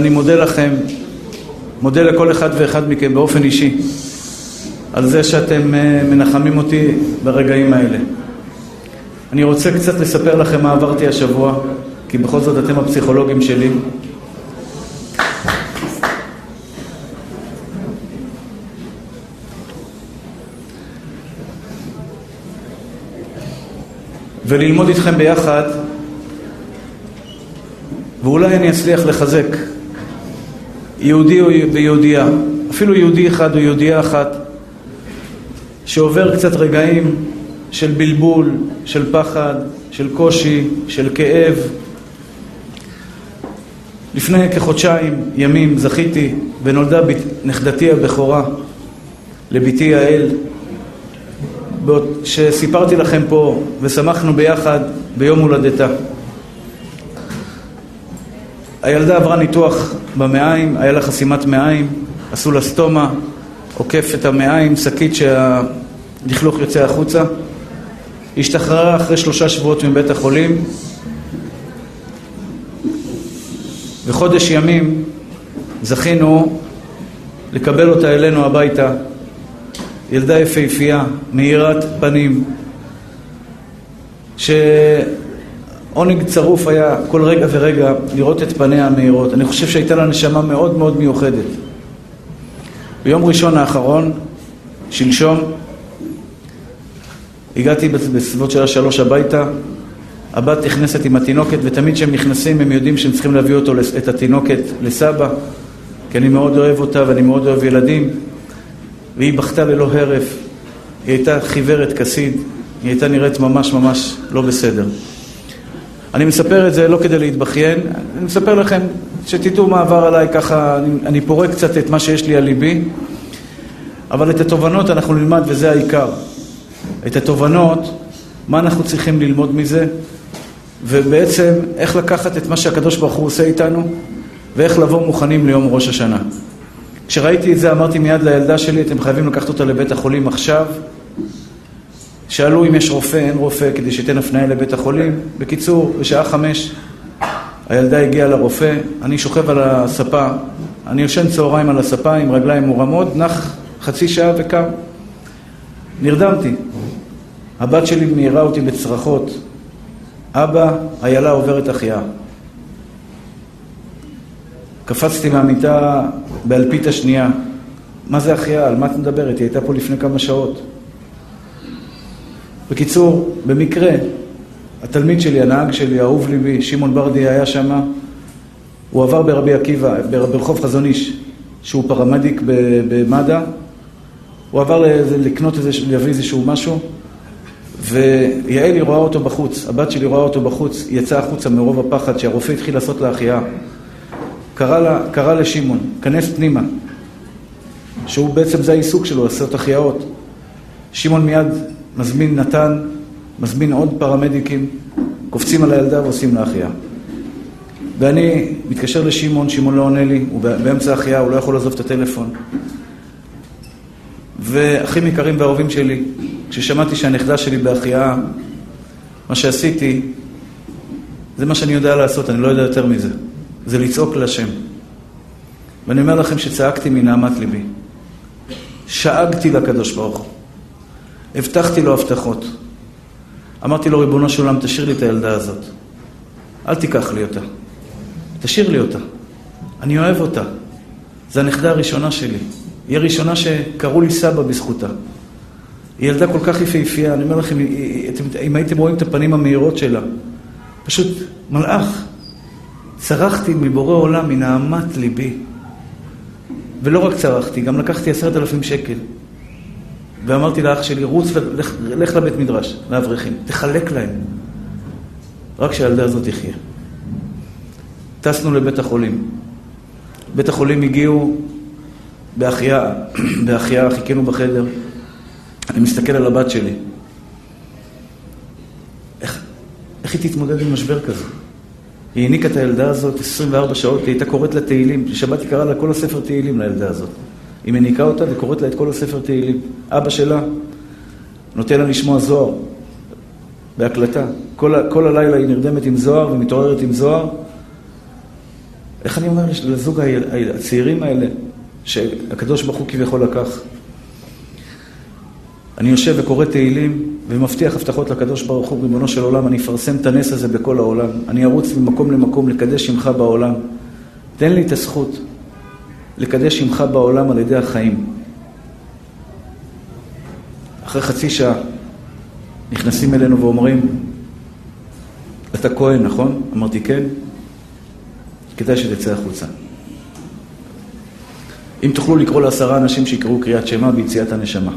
אני מודה לכם, מודה לכל אחד ואחד מכם באופן אישי על זה שאתם אה, מנחמים אותי ברגעים האלה. אני רוצה קצת לספר לכם מה עברתי השבוע, כי בכל זאת אתם הפסיכולוגים שלי. וללמוד איתכם ביחד, ואולי אני אצליח לחזק יהודי ויהודייה, אפילו יהודי אחד או יהודייה אחת, שעובר קצת רגעים של בלבול, של פחד, של קושי, של כאב. לפני כחודשיים ימים זכיתי ונולדה נכדתי הבכורה לביתי יעל, שסיפרתי לכם פה ושמחנו ביחד ביום הולדתה. הילדה עברה ניתוח במעיים, היה לה חסימת מעיים, עשו לה סטומה, עוקף את המעיים, שקית שהלכלוך יוצא החוצה. היא השתחררה אחרי שלושה שבועות מבית החולים, וחודש ימים זכינו לקבל אותה אלינו הביתה. ילדה יפהפייה, מאירת פנים, שעונג צרוף היה כל רגע ורגע לראות את פניה המאירות. אני חושב שהייתה לה נשמה מאוד מאוד מיוחדת. ביום ראשון האחרון, שלשום, הגעתי בסביבות שעה שלוש הביתה, הבת נכנסת עם התינוקת, ותמיד כשהם נכנסים הם יודעים שהם צריכים להביא אותו, את התינוקת לסבא, כי אני מאוד אוהב אותה ואני מאוד אוהב ילדים, והיא בכתה ללא הרף, היא הייתה חיוורת כסיד, היא הייתה נראית ממש ממש לא בסדר. אני מספר את זה לא כדי להתבכיין, אני מספר לכם שתדעו מה עבר עליי, ככה אני, אני פורק קצת את מה שיש לי על ליבי, אבל את התובנות אנחנו נלמד וזה העיקר. את התובנות, מה אנחנו צריכים ללמוד מזה, ובעצם איך לקחת את מה שהקדוש ברוך הוא עושה איתנו, ואיך לבוא מוכנים ליום ראש השנה. כשראיתי את זה אמרתי מיד לילדה שלי, אתם חייבים לקחת אותה לבית החולים עכשיו. שאלו אם יש רופא, אין רופא, כדי שייתן הפניה לבית החולים. בקיצור, בשעה חמש הילדה הגיעה לרופא, אני שוכב על הספה, אני יושן צהריים על הספה עם רגליים מורמות, נח חצי שעה וקם. נרדמתי. הבת שלי מעירה אותי בצרחות, אבא, איילה עוברת החייאה. קפצתי מהמיטה באלפית השנייה. מה זה החייאה? על מה את מדברת? היא הייתה פה לפני כמה שעות. בקיצור, במקרה, התלמיד שלי, הנהג שלי, האהוב ליבי, שמעון ברדי היה שם, הוא עבר ברבי עקיבא, ברחוב חזון איש, שהוא פרמדיק במד"א, הוא עבר לקנות איזה, להביא איזשהו משהו, ויעל היא רואה אותו בחוץ, הבת שלי רואה אותו בחוץ, היא יצאה החוצה מרוב הפחד שהרופא התחיל לעשות לה החייאה. קרא, לה, קרא לשמעון, כנס פנימה, שהוא בעצם זה העיסוק שלו, לעשות החייאות. שמעון מיד מזמין נתן, מזמין עוד פרמדיקים, קופצים על הילדה ועושים לה החייאה. ואני מתקשר לשמעון, שמעון לא עונה לי, הוא באמצע החייאה, הוא לא יכול לעזוב את הטלפון. ואחים יקרים ואהובים שלי, כששמעתי שהנכדה שלי בהחייאה, מה שעשיתי, זה מה שאני יודע לעשות, אני לא יודע יותר מזה. זה לצעוק להשם. ואני אומר לכם שצעקתי מנהמת ליבי. שאגתי לקדוש ברוך הוא. הבטחתי לו הבטחות. אמרתי לו, ריבונו של עולם, תשאיר לי את הילדה הזאת. אל תיקח לי אותה. תשאיר לי אותה. אני אוהב אותה. זו הנכדה הראשונה שלי. היא הראשונה שקראו לי סבא בזכותה. היא ילדה כל כך יפהפייה, אני אומר לכם, אם הייתם רואים את הפנים המהירות שלה, פשוט מלאך. צרחתי מבורא עולם, מנהמת ליבי. ולא רק צרחתי, גם לקחתי עשרת אלפים שקל. ואמרתי לאח שלי, רוץ, לך, לך לבית מדרש, לאברכים, תחלק להם. רק שהילדה הזאת תחיה. טסנו לבית החולים. בית החולים הגיעו בהחייאה, בהחייאה, חיכינו בחדר. אני מסתכל על הבת שלי. איך, איך היא תתמודד עם משבר כזה? היא העניקה את הילדה הזאת 24 שעות, היא הייתה קוראת לה תהילים. בשבת היא קראה לה כל הספר תהילים לילדה הזאת. היא מניקה אותה וקוראת לה את כל הספר תהילים. אבא שלה נותן לה לשמוע זוהר בהקלטה. כל, כל הלילה היא נרדמת עם זוהר ומתעוררת עם זוהר. איך אני אומר לזוג הצעירים האלה, שהקדוש ברוך הוא כביכול לקח? אני יושב וקורא תהילים ומבטיח הבטחות לקדוש ברוך הוא, ריבונו של עולם, אני אפרסם את הנס הזה בכל העולם. אני ארוץ ממקום למקום לקדש שמך בעולם. תן לי את הזכות לקדש שמך בעולם על ידי החיים. אחרי חצי שעה נכנסים אלינו ואומרים, אתה כהן, נכון? אמרתי, כן. כדאי שתצא החוצה. אם תוכלו לקרוא לעשרה אנשים שיקראו קריאת שמע ביציאת הנשמה.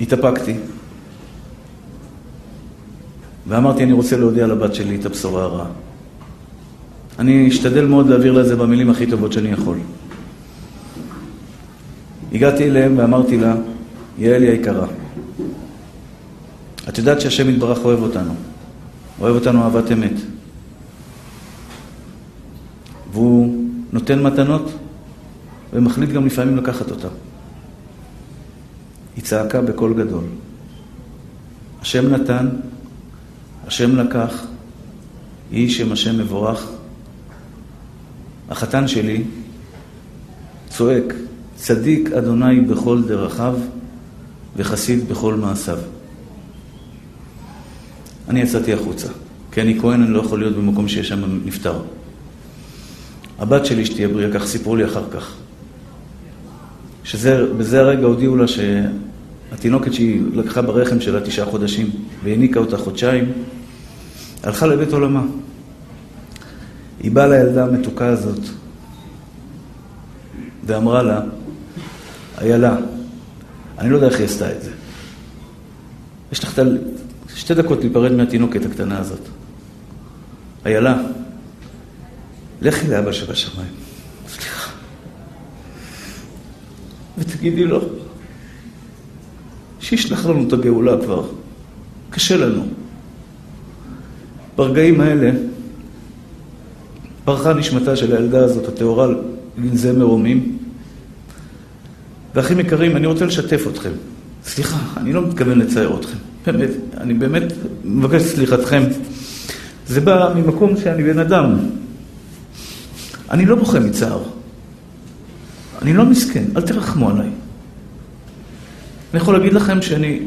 התאפקתי ואמרתי, אני רוצה להודיע לבת שלי את הבשורה הרעה. אני אשתדל מאוד להעביר לה את זה במילים הכי טובות שאני יכול. הגעתי אליהם ואמרתי לה, יעלי היקרה, את יודעת שהשם יתברך אוהב אותנו, אוהב אותנו אהבת אמת. והוא נותן מתנות ומחליט גם לפעמים לקחת אותה. היא צעקה בקול גדול. השם נתן, השם לקח, יהי שם השם מבורך. החתן שלי צועק, צדיק אדוני בכל דרכיו וחסיד בכל מעשיו. אני יצאתי החוצה, כי אני כהן, אני לא יכול להיות במקום שיש שם נפטר. הבת שלי שתהיה בריאה, כך סיפרו לי אחר כך. שבזה הרגע הודיעו לה שהתינוקת שהיא לקחה ברחם שלה תשעה חודשים והעניקה אותה חודשיים, הלכה לבית עולמה. היא באה לילדה המתוקה הזאת ואמרה לה, איילה, אני לא יודע איך היא עשתה את זה. יש לך שתי דקות להיפרד מהתינוקת הקטנה הזאת. איילה, לכי לאבא שבשמיים. ותגידי לו שישלח לנו את הגאולה כבר. קשה לנו. ברגעים האלה פרחה נשמתה של הילדה הזאת, הטהורה, גנזי מרומים. ואחים יקרים, אני רוצה לשתף אתכם. סליחה, אני לא מתכוון לצייר אתכם. באמת, אני באמת מבקש סליחתכם. זה בא ממקום שאני בן אדם. אני לא בוכה מצער. אני לא מסכן, אל תרחמו עליי. אני יכול להגיד לכם שאני...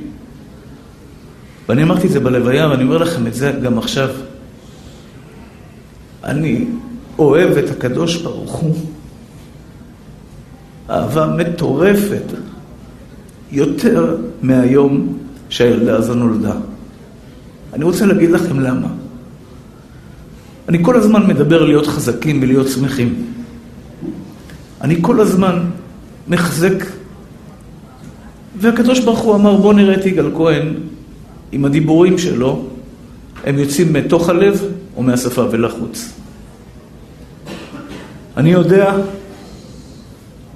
ואני אמרתי את זה בלוויה, ואני אומר לכם את זה גם עכשיו. אני אוהב את הקדוש ברוך הוא אהבה מטורפת, יותר מהיום שהילדה הזו נולדה. אני רוצה להגיד לכם למה. אני כל הזמן מדבר להיות חזקים ולהיות שמחים. אני כל הזמן מחזק. והקדוש ברוך הוא אמר, בוא נראה את יגאל כהן עם הדיבורים שלו, הם יוצאים מתוך הלב או מהשפה ולחוץ. אני יודע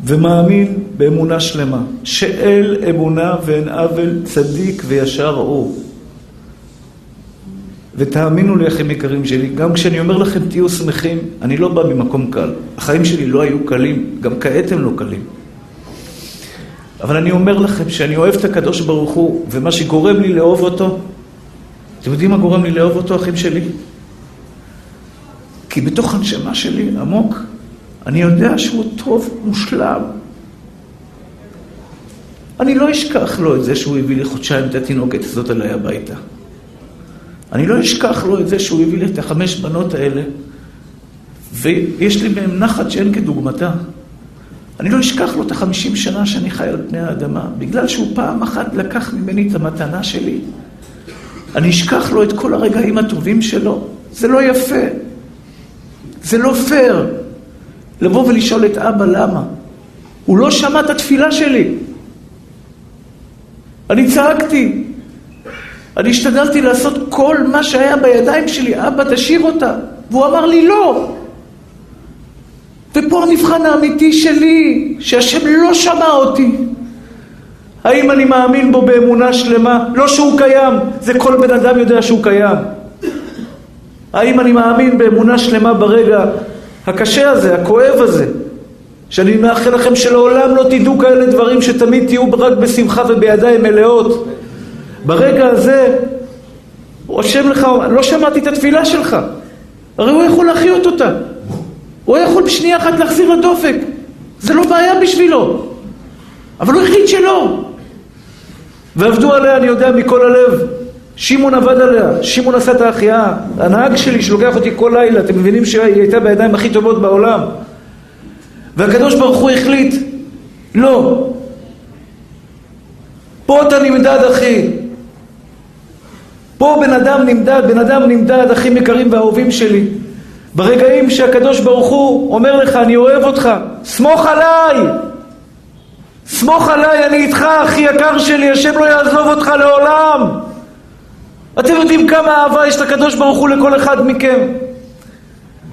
ומאמין באמונה שלמה, שאל אמונה ואין עוול צדיק וישר הוא. ותאמינו לי, אחים יקרים שלי, גם כשאני אומר לכם תהיו שמחים, אני לא בא ממקום קל. החיים שלי לא היו קלים, גם כעת הם לא קלים. אבל אני אומר לכם שאני אוהב את הקדוש ברוך הוא, ומה שגורם לי לאהוב אותו, אתם יודעים מה גורם לי לאהוב אותו, אחים שלי? כי בתוך הנשמה שלי, עמוק, אני יודע שהוא טוב, מושלם. אני לא אשכח לו את זה שהוא הביא לי חודשיים את התינוקת הזאת אליי הביתה. אני לא אשכח לו את זה שהוא הביא לי את החמש בנות האלה, ויש לי מהם נחת שאין כדוגמתה. אני לא אשכח לו את החמישים שנה שאני חי על פני האדמה, בגלל שהוא פעם אחת לקח ממני את המתנה שלי. אני אשכח לו את כל הרגעים הטובים שלו. זה לא יפה. זה לא פייר. לבוא ולשאול את אבא למה. הוא לא שמע את התפילה שלי. אני צעקתי, אני השתדלתי לעשות כל מה שהיה בידיים שלי, אבא תשאיר אותה. והוא אמר לי לא. ופה המבחן האמיתי שלי, שהשם לא שמע אותי. האם אני מאמין בו באמונה שלמה? לא שהוא קיים, זה כל בן אדם יודע שהוא קיים. האם אני מאמין באמונה שלמה ברגע הקשה הזה, הכואב הזה, שאני מאחל לכם שלעולם לא תדעו כאלה דברים, שתמיד תהיו רק בשמחה ובידיים מלאות. ברגע הזה, הוא רושם לך, לא שמעתי את התפילה שלך. הרי הוא יכול להחיות אותה. הוא יכול בשנייה אחת להחזיר לדופק. זה לא בעיה בשבילו. אבל הוא החליט שלא. ועבדו עליה, אני יודע, מכל הלב. שמעון עבד עליה, שמעון עשה את ההחייאה. הנהג שלי שלוקח אותי כל לילה, אתם מבינים שהיא הייתה בידיים הכי טובות בעולם. והקדוש ברוך הוא החליט, לא. פה אתה נמדד, אחי. פה בן אדם נמדד, בן אדם נמדד, אחים יקרים ואהובים שלי. ברגעים שהקדוש ברוך הוא אומר לך, אני אוהב אותך, סמוך עליי! סמוך עליי, אני איתך, אחי יקר שלי, השם לא יעזוב אותך לעולם. אתם יודעים כמה אהבה יש לקדוש ברוך הוא לכל אחד מכם?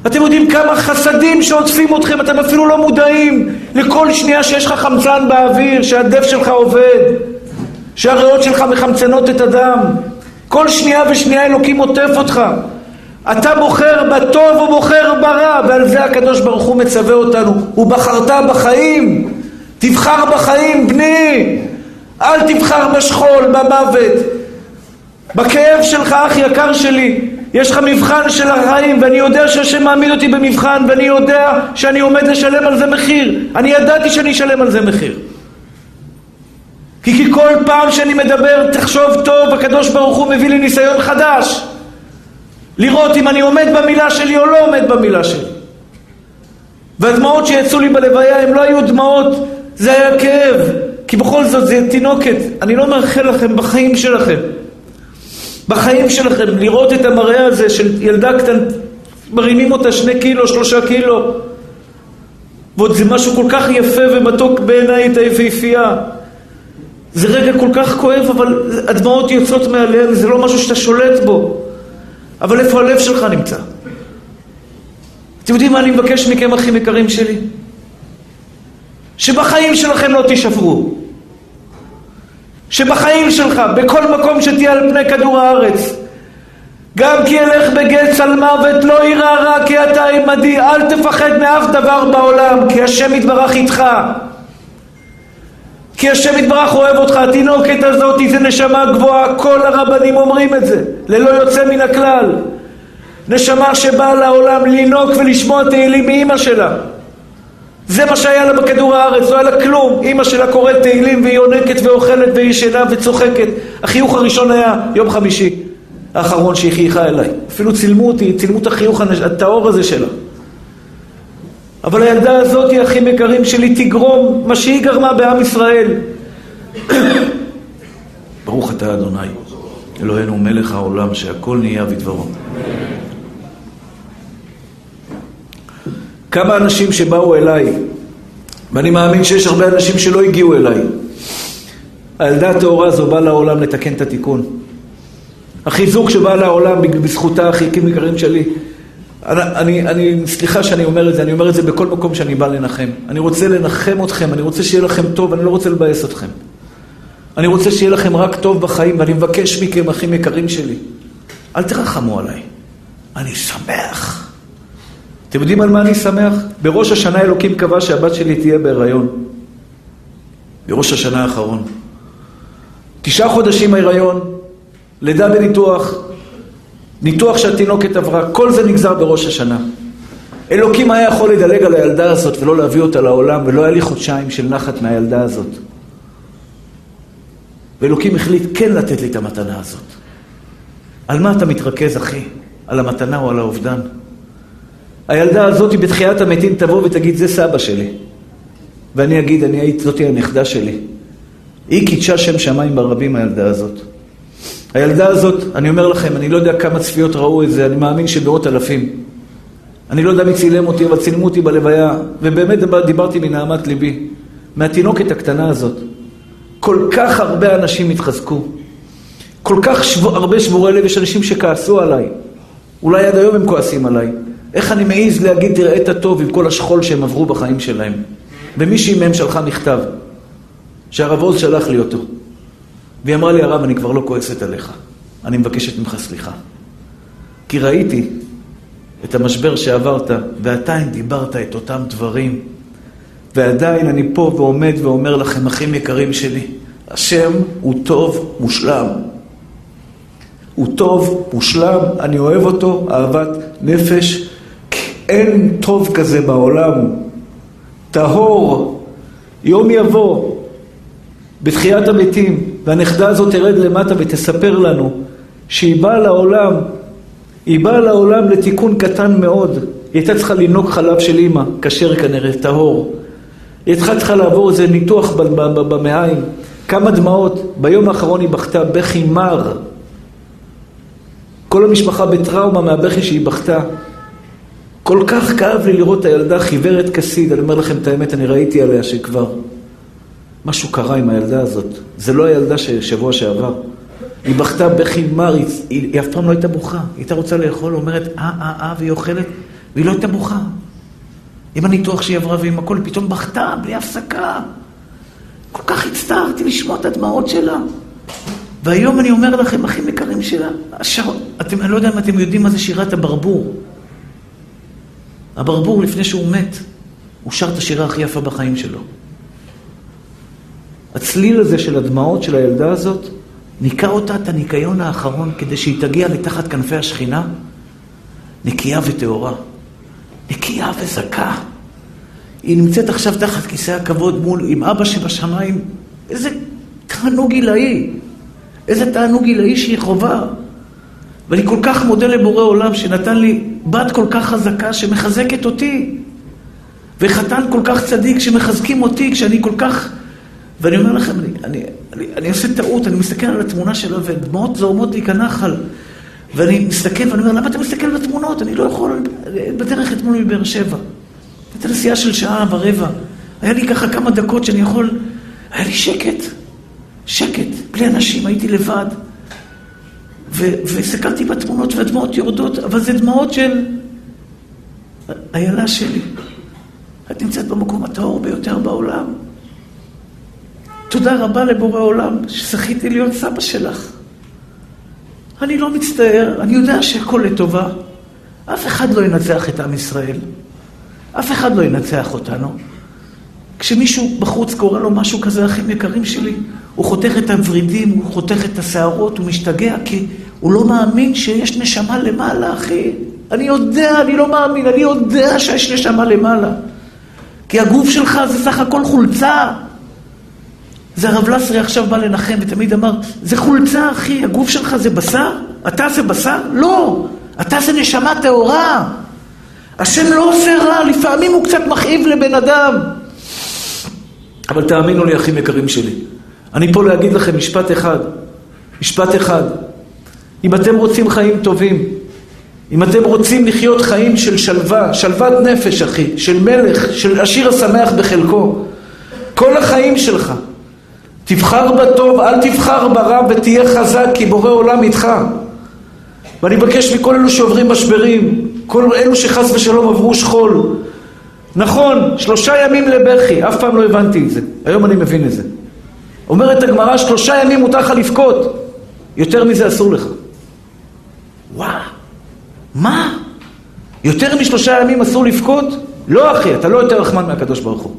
אתם יודעים כמה חסדים שעוטפים אתכם, אתם אפילו לא מודעים לכל שנייה שיש לך חמצן באוויר, שהדף שלך עובד, שהריאות שלך מחמצנות את הדם. כל שנייה ושנייה אלוקים עוטף אותך. אתה בוחר בטוב או בוחר ברע, ועל זה הקדוש ברוך הוא מצווה אותנו. ובחרת בחיים, תבחר בחיים, בני. אל תבחר בשכול, במוות. בכאב שלך, אח יקר שלי, יש לך מבחן של החיים, ואני יודע שהשם מעמיד אותי במבחן, ואני יודע שאני עומד לשלם על זה מחיר. אני ידעתי שאני אשלם על זה מחיר. כי, כי כל פעם שאני מדבר, תחשוב טוב, הקדוש ברוך הוא מביא לי ניסיון חדש. לראות אם אני עומד במילה שלי או לא עומד במילה שלי. והדמעות שיצאו לי בלוויה הם לא היו דמעות, זה היה כאב. כי בכל זאת זה תינוקת. אני לא מאחל לכם בחיים שלכם. בחיים שלכם, לראות את המראה הזה של ילדה קטנה, מרימים אותה שני קילו, שלושה קילו. ועוד זה משהו כל כך יפה ומתוק בעיניי את היפהפייה. זה רגע כל כך כואב, אבל הדמעות יוצאות מהלב, זה לא משהו שאתה שולט בו. אבל איפה הלב שלך נמצא? אתם יודעים מה אני מבקש מכם, אחים יקרים שלי? שבחיים שלכם לא תישברו. שבחיים שלך, בכל מקום שתהיה על פני כדור הארץ, גם כי ילך בגט צל מוות, לא יירא רע כי אתה עמדי, אל תפחד מאף דבר בעולם, כי השם יתברך איתך. כי השם יתברך אוהב אותך, התינוקת הזאת זה נשמה גבוהה, כל הרבנים אומרים את זה, ללא יוצא מן הכלל. נשמה שבאה לעולם לנהוג ולשמוע תהילים מאימא שלה. זה מה שהיה לה בכדור הארץ, לא היה לה כלום. אימא שלה קוראת תהילים והיא יונקת ואוכלת והיא ישנה וצוחקת. החיוך הראשון היה יום חמישי האחרון שהיא חייכה אליי. אפילו צילמו אותי, צילמו את החיוך הטהור הזה שלה. אבל הילדה הזאת, אחים יקרים שלי, תגרום מה שהיא גרמה בעם ישראל. ברוך אתה אדוני, אלוהינו מלך העולם, שהכל נהיה בדברו. כמה אנשים שבאו אליי, ואני מאמין שיש הרבה אנשים שלא הגיעו אליי. הילדה הטהורה הזו באה לעולם לתקן את התיקון. החיזוק שבא לעולם בזכותה, החיקים יקרים שלי, אני, אני, סליחה שאני אומר את זה, אני אומר את זה בכל מקום שאני בא לנחם. אני רוצה לנחם אתכם, אני רוצה שיהיה לכם טוב, אני לא רוצה לבאס אתכם. אני רוצה שיהיה לכם רק טוב בחיים, ואני מבקש מכם, אחים יקרים שלי, אל תרחמו עליי. אני שמח. אתם יודעים על מה אני שמח? בראש השנה אלוקים קבע שהבת שלי תהיה בהיריון. בראש השנה האחרון. תשעה חודשים ההיריון, לידה בניתוח, ניתוח שהתינוקת עברה, כל זה נגזר בראש השנה. אלוקים היה יכול לדלג על הילדה הזאת ולא להביא אותה לעולם, ולא היה לי חודשיים של נחת מהילדה הזאת. ואלוקים החליט כן לתת לי את המתנה הזאת. על מה אתה מתרכז, אחי? על המתנה או על האובדן? הילדה הזאת בתחיית המתים תבוא ותגיד, זה סבא שלי. ואני אגיד, אני הייתי, זאתי הנכדה שלי. היא קידשה שם שמיים ברבים, הילדה הזאת. הילדה הזאת, אני אומר לכם, אני לא יודע כמה צפיות ראו את זה, אני מאמין שבאות אלפים. אני לא יודע מי צילם אותי, אבל צילמו אותי בלוויה, ובאמת דיברתי מנהמת ליבי. מהתינוקת הקטנה הזאת. כל כך הרבה אנשים התחזקו. כל כך שבור, הרבה שבורי לב, יש אנשים שכעסו עליי. אולי עד היום הם כועסים עליי. איך אני מעז להגיד, תראה את הטוב עם כל השכול שהם עברו בחיים שלהם. ומישהי מהם שלחה מכתב, שהרב עוז שלח לי אותו. והיא אמרה לי, הרב, אני כבר לא כועסת עליך. אני מבקשת ממך סליחה. כי ראיתי את המשבר שעברת, ועדיין דיברת את אותם דברים. ועדיין אני פה ועומד ואומר לכם, אחים יקרים שלי, השם הוא טוב, מושלם. הוא טוב, מושלם, אני אוהב אותו, אהבת נפש. אין טוב כזה בעולם. טהור, יום יבוא, בתחיית המתים, והנכדה הזאת תרד למטה ותספר לנו שהיא באה לעולם, היא באה לעולם לתיקון קטן מאוד. היא הייתה צריכה לנהוג חלב של אימא, כשר כנראה, טהור. היא הייתה צריכה לעבור איזה ניתוח במעיים, כמה דמעות. ביום האחרון היא בכתה בכי מר. כל המשפחה בטראומה מהבכי שהיא בכתה. כל כך כאב לי לראות את הילדה חיוורת כסיד, אני אומר לכם את האמת, אני ראיתי עליה שכבר משהו קרה עם הילדה הזאת. זה לא הילדה של שבוע שעבר. היא בכתה בכי מר, היא, היא, היא אף פעם לא הייתה בוכה. היא הייתה רוצה לאכול, אומרת אה אה אה, והיא אוכלת, והיא לא הייתה בוכה. עם הניתוח שהיא עברה ועם הכל, פתאום בכתה בלי הפסקה. כל כך הצטערתי לשמוע את הדמעות שלה. והיום אני אומר לכם, אחים יקרים שלה, השר, אתם, אני לא יודע אם אתם יודעים מה זה שירת הברבור. הברבור, לפני שהוא מת, הוא שר את השירה הכי יפה בחיים שלו. הצליל הזה של הדמעות של הילדה הזאת, ניקה אותה את הניקיון האחרון כדי שהיא תגיע מתחת כנפי השכינה, נקייה וטהורה. נקייה וזכה. היא נמצאת עכשיו תחת כיסא הכבוד מול, עם אבא שבשמיים. איזה תענוג עילאי. איזה תענוג עילאי שהיא חובה. ואני כל כך מודה לבורא עולם שנתן לי בת כל כך חזקה שמחזקת אותי. וחתן כל כך צדיק שמחזקים אותי כשאני כל כך... ואני אומר לכם, אני, אני, אני, אני עושה טעות, אני מסתכל על התמונה שלה ודמעות זורמות לי כנחל. ואני מסתכל ואני אומר, למה אתה מסתכל בתמונות? אני לא יכול, בדרך אתמול מבאר שבע. הייתה נסיעה של שעה ורבע. היה לי ככה כמה דקות שאני יכול, היה לי שקט, שקט, בלי אנשים, הייתי לבד. והסתכלתי בתמונות והדמעות יורדות, אבל זה דמעות של איילה שלי. את נמצאת במקום הטהור ביותר בעולם. תודה רבה לבורא עולם שזכיתי להיות סבא שלך. אני לא מצטער, אני יודע שהכל לטובה. אף אחד לא ינצח את עם ישראל. אף אחד לא ינצח אותנו. כשמישהו בחוץ קורא לו משהו כזה, אחים יקרים שלי, הוא חותך את הוורידים, הוא חותך את השערות, הוא משתגע, כי הוא לא מאמין שיש נשמה למעלה, אחי. אני יודע, אני לא מאמין, אני יודע שיש נשמה למעלה. כי הגוף שלך זה סך הכל חולצה. זה הרב לסרי עכשיו בא לנחם ותמיד אמר, זה חולצה אחי, הגוף שלך זה בשר? אתה זה בשר? לא, אתה זה נשמה טהורה. השם לא עושה רע, לפעמים הוא קצת מכאיב לבן אדם. אבל תאמינו לי, אחים יקרים שלי, אני פה להגיד לכם משפט אחד, משפט אחד. אם אתם רוצים חיים טובים, אם אתם רוצים לחיות חיים של שלווה, שלוות נפש, אחי, של מלך, של עשיר השמח בחלקו, כל החיים שלך, תבחר בטוב, אל תבחר ברע ותהיה חזק, כי בורא עולם איתך. ואני מבקש מכל אלו שעוברים משברים, כל אלו שחס ושלום עברו שכול. נכון, שלושה ימים לבכי, אף פעם לא הבנתי את זה, היום אני מבין את זה. אומרת הגמרא, שלושה ימים מותר לך לבכות, יותר מזה אסור לך. וואו, מה? יותר משלושה ימים אסור לבכות? לא אחי, אתה לא יותר רחמן מהקדוש ברוך הוא.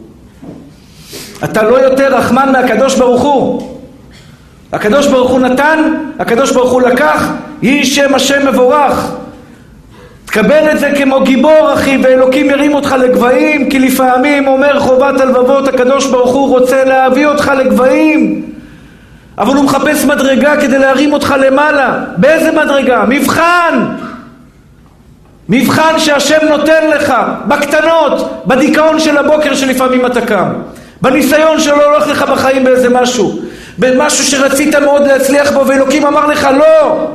אתה לא יותר רחמן מהקדוש ברוך הוא. הקדוש ברוך הוא נתן, הקדוש ברוך הוא לקח, יהי שם השם מבורך. תקבל את זה כמו גיבור אחי, ואלוקים ירים אותך לגבהים, כי לפעמים אומר חובת הלבבות, הקדוש ברוך הוא רוצה להביא אותך לגבהים, אבל הוא מחפש מדרגה כדי להרים אותך למעלה. באיזה מדרגה? מבחן! מבחן שהשם נותן לך, בקטנות, בדיכאון של הבוקר שלפעמים אתה קם. בניסיון שלא הולך לך בחיים באיזה משהו, במשהו שרצית מאוד להצליח בו ואלוקים אמר לך לא,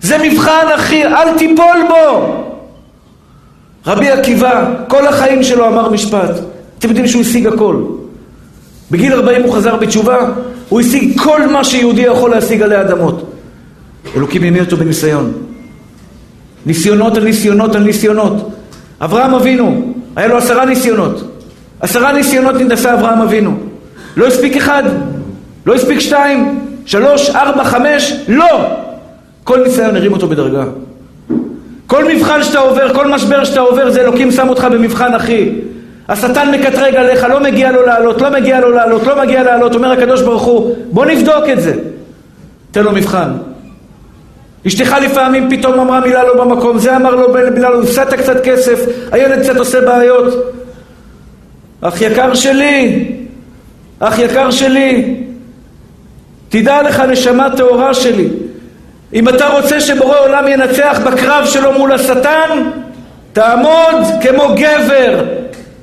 זה מבחן אחי, אל תיפול בו. רבי עקיבא, כל החיים שלו אמר משפט, אתם יודעים שהוא השיג הכל. בגיל 40 הוא חזר בתשובה, הוא השיג כל מה שיהודי יכול להשיג עלי אדמות. אלוקים ימי אותו בניסיון. ניסיונות על ניסיונות על ניסיונות. אברהם אבינו, היה לו עשרה ניסיונות. עשרה ניסיונות נדסה אברהם אבינו. לא הספיק אחד, לא הספיק שתיים, שלוש, ארבע, חמש, לא! כל ניסיון הרים אותו בדרגה. כל מבחן שאתה עובר, כל משבר שאתה עובר, זה אלוקים שם אותך במבחן אחי. השטן מקטרג עליך, לא מגיע לו לעלות, לא מגיע לו לעלות, לא מגיע לעלות, אומר הקדוש ברוך הוא, בוא נבדוק את זה. תן לו מבחן. אשתך לפעמים פתאום אמרה מילה לא במקום, זה אמר לו מילה לא, הפסדת קצת כסף, הילד קצת עושה בעיות. אח יקר שלי, אח יקר שלי, תדע לך נשמה טהורה שלי, אם אתה רוצה שבורא עולם ינצח בקרב שלו מול השטן, תעמוד כמו גבר.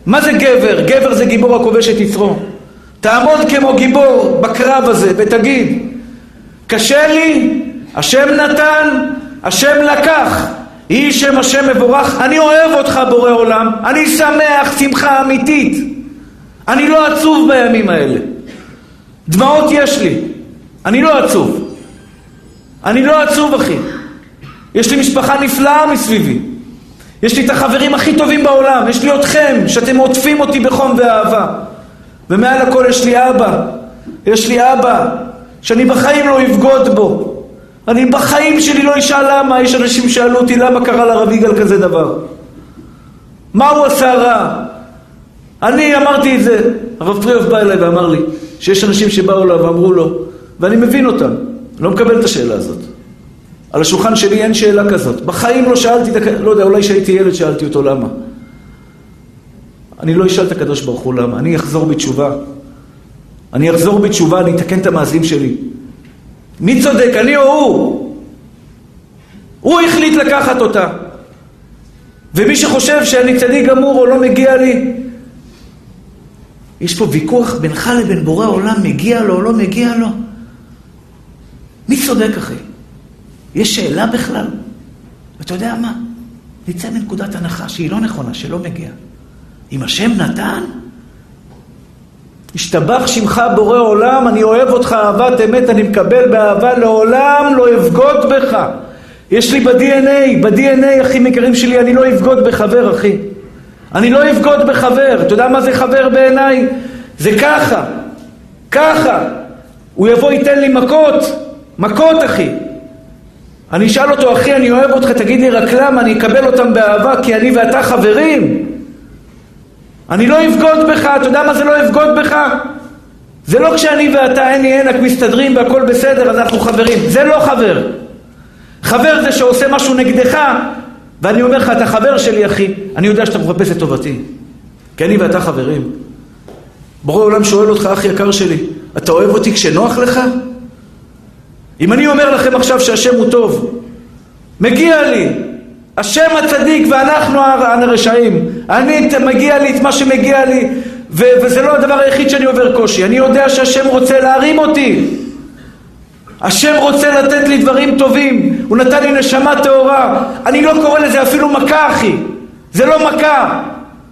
מה זה גבר? גבר זה גיבור הכובש את יצרו. תעמוד כמו גיבור בקרב הזה ותגיד, קשה לי, השם נתן, השם לקח, יהי שם השם מבורך, אני אוהב אותך בורא עולם, אני שמח שמחה אמיתית, אני לא עצוב בימים האלה. דמעות יש לי, אני לא עצוב. אני לא עצוב אחי. יש לי משפחה נפלאה מסביבי. יש לי את החברים הכי טובים בעולם, יש לי אתכם, שאתם עוטפים אותי בחום ואהבה. ומעל הכל יש לי אבא, יש לי אבא, שאני בחיים לא אבגוד בו. אני בחיים שלי לא אשאל למה, יש אנשים שאלו אותי למה קרה לרב יגאל כזה דבר. מה הוא עשה רע? אני אמרתי את זה, הרב פריאוף בא אליי ואמר לי שיש אנשים שבאו אליו ואמרו לו, ואני מבין אותם, לא מקבל את השאלה הזאת. על השולחן שלי אין שאלה כזאת. בחיים לא שאלתי, לא יודע, אולי כשהייתי ילד שאלתי אותו למה. אני לא אשאל את הקדוש ברוך הוא למה, אני אחזור בתשובה. אני אחזור בתשובה, אני אתקן את המעשים שלי. מי צודק, אני או הוא? הוא החליט לקחת אותה. ומי שחושב שאני צדיק גמור או לא מגיע לי, יש פה ויכוח בינך לבין בורא עולם, מגיע לו או לא מגיע לו? מי צודק אחי? יש שאלה בכלל? ואתה יודע מה? נצא מנקודת הנחה שהיא לא נכונה, שלא מגיע. אם השם נתן, השתבח שמך בורא עולם, אני אוהב אותך אהבת אמת, אני מקבל באהבה, לעולם לא אבגוד בך. יש לי ב-DNA, ב-DNA, אחים יקרים שלי, אני לא אבגוד בחבר, אחי. אני לא אבגוד בחבר. אתה יודע מה זה חבר בעיניי? זה ככה, ככה. הוא יבוא ייתן לי מכות, מכות, אחי. אני אשאל אותו, אחי, אני אוהב אותך, תגיד לי רק למה, אני אקבל אותם באהבה, כי אני ואתה חברים. אני לא אבגוד בך, אתה יודע מה זה לא אבגוד בך? זה לא כשאני ואתה אין לי ענק מסתדרים והכל בסדר, אז אנחנו חברים. זה לא חבר. חבר זה שעושה משהו נגדך, ואני אומר לך, אתה חבר שלי, אחי, אני יודע שאתה מחפש את טובתי. כי אני ואתה חברים. ברור העולם שואל אותך, אח יקר שלי, אתה אוהב אותי כשנוח לך? אם אני אומר לכם עכשיו שהשם הוא טוב, מגיע לי, השם הצדיק ואנחנו הרשעים, אני, מגיע לי את מה שמגיע לי, ו- וזה לא הדבר היחיד שאני עובר קושי, אני יודע שהשם רוצה להרים אותי, השם רוצה לתת לי דברים טובים, הוא נתן לי נשמה טהורה, אני לא קורא לזה אפילו מכה אחי, זה לא מכה,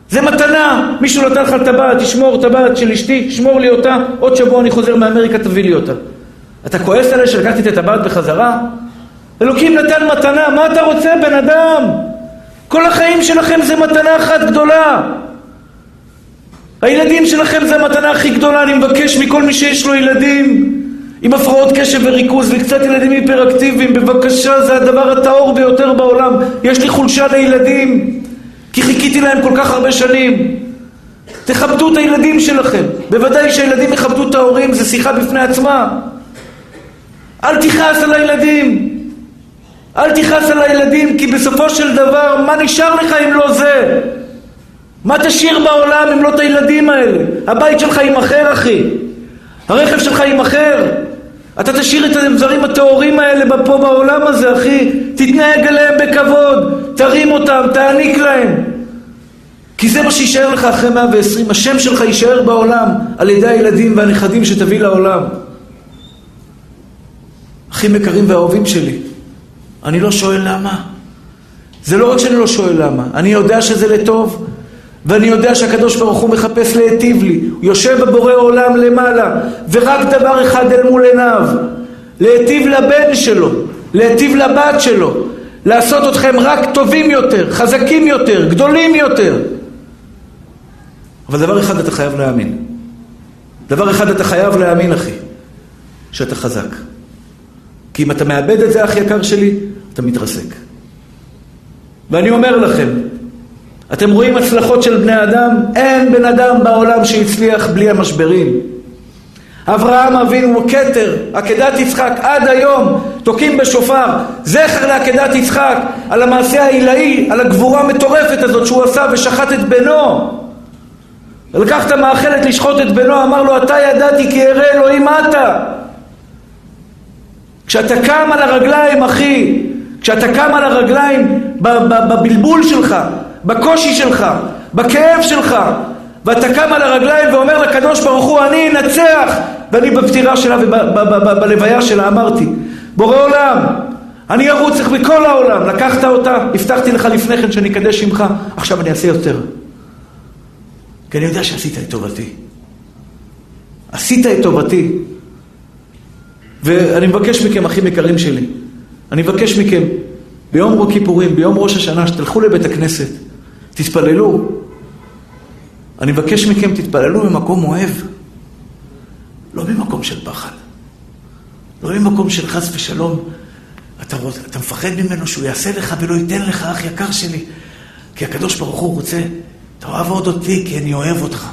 זה מתנה, מישהו נתן לך טבעת, תשמור טבעת של אשתי, שמור לי אותה, עוד שבוע אני חוזר מאמריקה, תביא לי אותה. אתה כועס עליי שלקחתי את הטבעת בחזרה? אלוקים נתן מתנה, מה אתה רוצה בן אדם? כל החיים שלכם זה מתנה אחת גדולה. הילדים שלכם זה המתנה הכי גדולה, אני מבקש מכל מי שיש לו ילדים עם הפרעות קשב וריכוז וקצת ילדים היפראקטיביים, בבקשה, זה הדבר הטהור ביותר בעולם. יש לי חולשה לילדים, כי חיכיתי להם כל כך הרבה שנים. תכבדו את הילדים שלכם. בוודאי שהילדים יכבדו את ההורים, זה שיחה בפני עצמה. אל תכעס על הילדים. אל תכעס על הילדים, כי בסופו של דבר, מה נשאר לך אם לא זה? מה תשאיר בעולם אם לא את הילדים האלה? הבית שלך יימכר, אחי. הרכב שלך יימכר. אתה תשאיר את הדברים הטהורים האלה פה בעולם הזה, אחי. תתנהג אליהם בכבוד, תרים אותם, תעניק להם. כי זה מה שיישאר לך אחרי 120. השם שלך יישאר בעולם על ידי הילדים והנכדים שתביא לעולם. אחים יקרים ואהובים שלי, אני לא שואל למה. זה לא רק שאני לא שואל למה, אני יודע שזה לטוב, ואני יודע שהקדוש ברוך הוא מחפש להיטיב לי. הוא יושב בבורא עולם למעלה, ורק דבר אחד אל מול עיניו, להיטיב לבן שלו, להיטיב לבת שלו, לעשות אתכם רק טובים יותר, חזקים יותר, גדולים יותר. אבל דבר אחד אתה חייב להאמין. דבר אחד אתה חייב להאמין, אחי, שאתה חזק. כי אם אתה מאבד את זה, אח יקר שלי, אתה מתרסק. ואני אומר לכם, אתם רואים הצלחות של בני אדם? אין בן אדם בעולם שהצליח בלי המשברים. אברהם אבינו הוא כתר, עקדת יצחק עד היום תוקעים בשופר זכר לעקדת יצחק על המעשה העילאי, על הגבורה המטורפת הזאת שהוא עשה ושחט את בנו ולקח את המאכלת לשחוט את בנו, אמר לו אתה ידעתי כי אראה אלוהים אתה כשאתה קם על הרגליים אחי, כשאתה קם על הרגליים בבלבול שלך, בקושי שלך, בכאב שלך ואתה קם על הרגליים ואומר לקדוש ברוך הוא אני אנצח ואני בפטירה שלה ובלוויה שלה אמרתי בורא עולם אני ארוץ לך בכל העולם לקחת אותה הבטחתי לך לפני כן שאני אקדש שמך עכשיו אני אעשה יותר. כי אני יודע שעשית את טובתי. עשית את טובתי ואני מבקש מכם אחים יקרים שלי אני מבקש מכם ביום כיפורים ביום ראש השנה שתלכו לבית הכנסת תתפללו אני מבקש מכם, תתפללו ממקום אוהב, לא ממקום של פחד. לא ממקום של חס ושלום, אתה, רוצ, אתה מפחד ממנו שהוא יעשה לך ולא ייתן לך, אח יקר שלי. כי הקדוש ברוך הוא רוצה, תעבוד אותי כי אני אוהב אותך.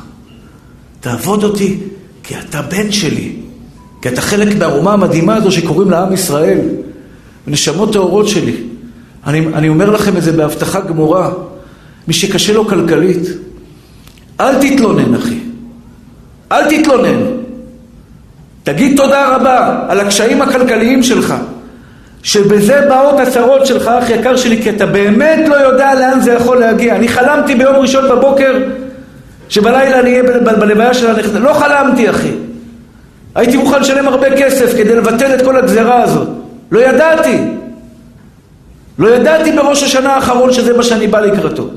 תעבוד אותי כי אתה בן שלי. כי אתה חלק מהאומה המדהימה הזו שקוראים לה עם ישראל. נשמות טהורות שלי. אני, אני אומר לכם את זה בהבטחה גמורה. מי שקשה לו כלכלית, אל תתלונן, אחי. אל תתלונן. תגיד תודה רבה על הקשיים הכלכליים שלך, שבזה באות הצרות שלך, אח יקר שלי, כי אתה באמת לא יודע לאן זה יכול להגיע. אני חלמתי ביום ראשון בבוקר שבלילה אני אהיה בלוויה של הנכדה. לא חלמתי, אחי. הייתי מוכן לשלם הרבה כסף כדי לבטל את כל הגזרה הזאת. לא ידעתי. לא ידעתי בראש השנה האחרון שזה מה שאני בא לקראתו.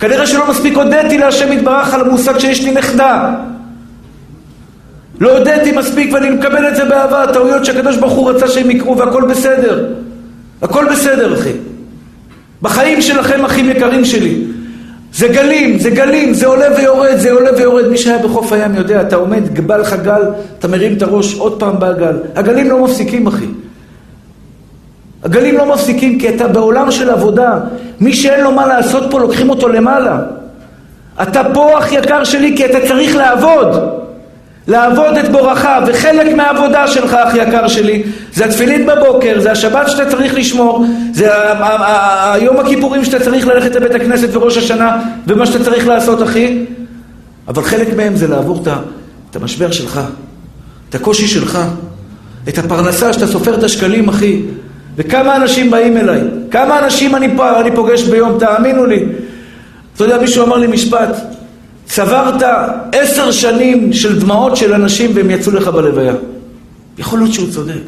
כנראה שלא מספיק הודיתי להשם יתברך על המושג שיש לי נכדה. לא הודיתי מספיק ואני מקבל את זה באהבה, טעויות שהקדוש ברוך הוא רצה שהם יקרו והכל בסדר. הכל בסדר, אחי. בחיים שלכם, אחים יקרים שלי. זה גלים, זה גלים, זה עולה ויורד, זה עולה ויורד. מי שהיה בחוף הים יודע, אתה עומד, בא לך גל, אתה מרים את הראש, עוד פעם בא גל. הגלים לא מפסיקים, אחי. הגלים לא מפסיקים כי אתה בעולם של עבודה. מי שאין לו מה לעשות פה, לוקחים אותו למעלה. אתה פה, אח יקר שלי, כי אתה צריך לעבוד. לעבוד את בורך, וחלק מהעבודה שלך, אח יקר שלי, זה התפילין בבוקר, זה השבת שאתה צריך לשמור, זה היום הכיפורים שאתה צריך ללכת לבית הכנסת וראש השנה, ומה שאתה צריך לעשות, אחי. אבל חלק מהם זה לעבור את המשבר שלך, את הקושי שלך, את הפרנסה שאתה סופר את השקלים, אחי. וכמה אנשים באים אליי, כמה אנשים אני פוגש ביום, תאמינו לי. אתה יודע, מישהו אמר לי משפט, צברת עשר שנים של דמעות של אנשים והם יצאו לך בלוויה. יכול להיות שהוא צודק.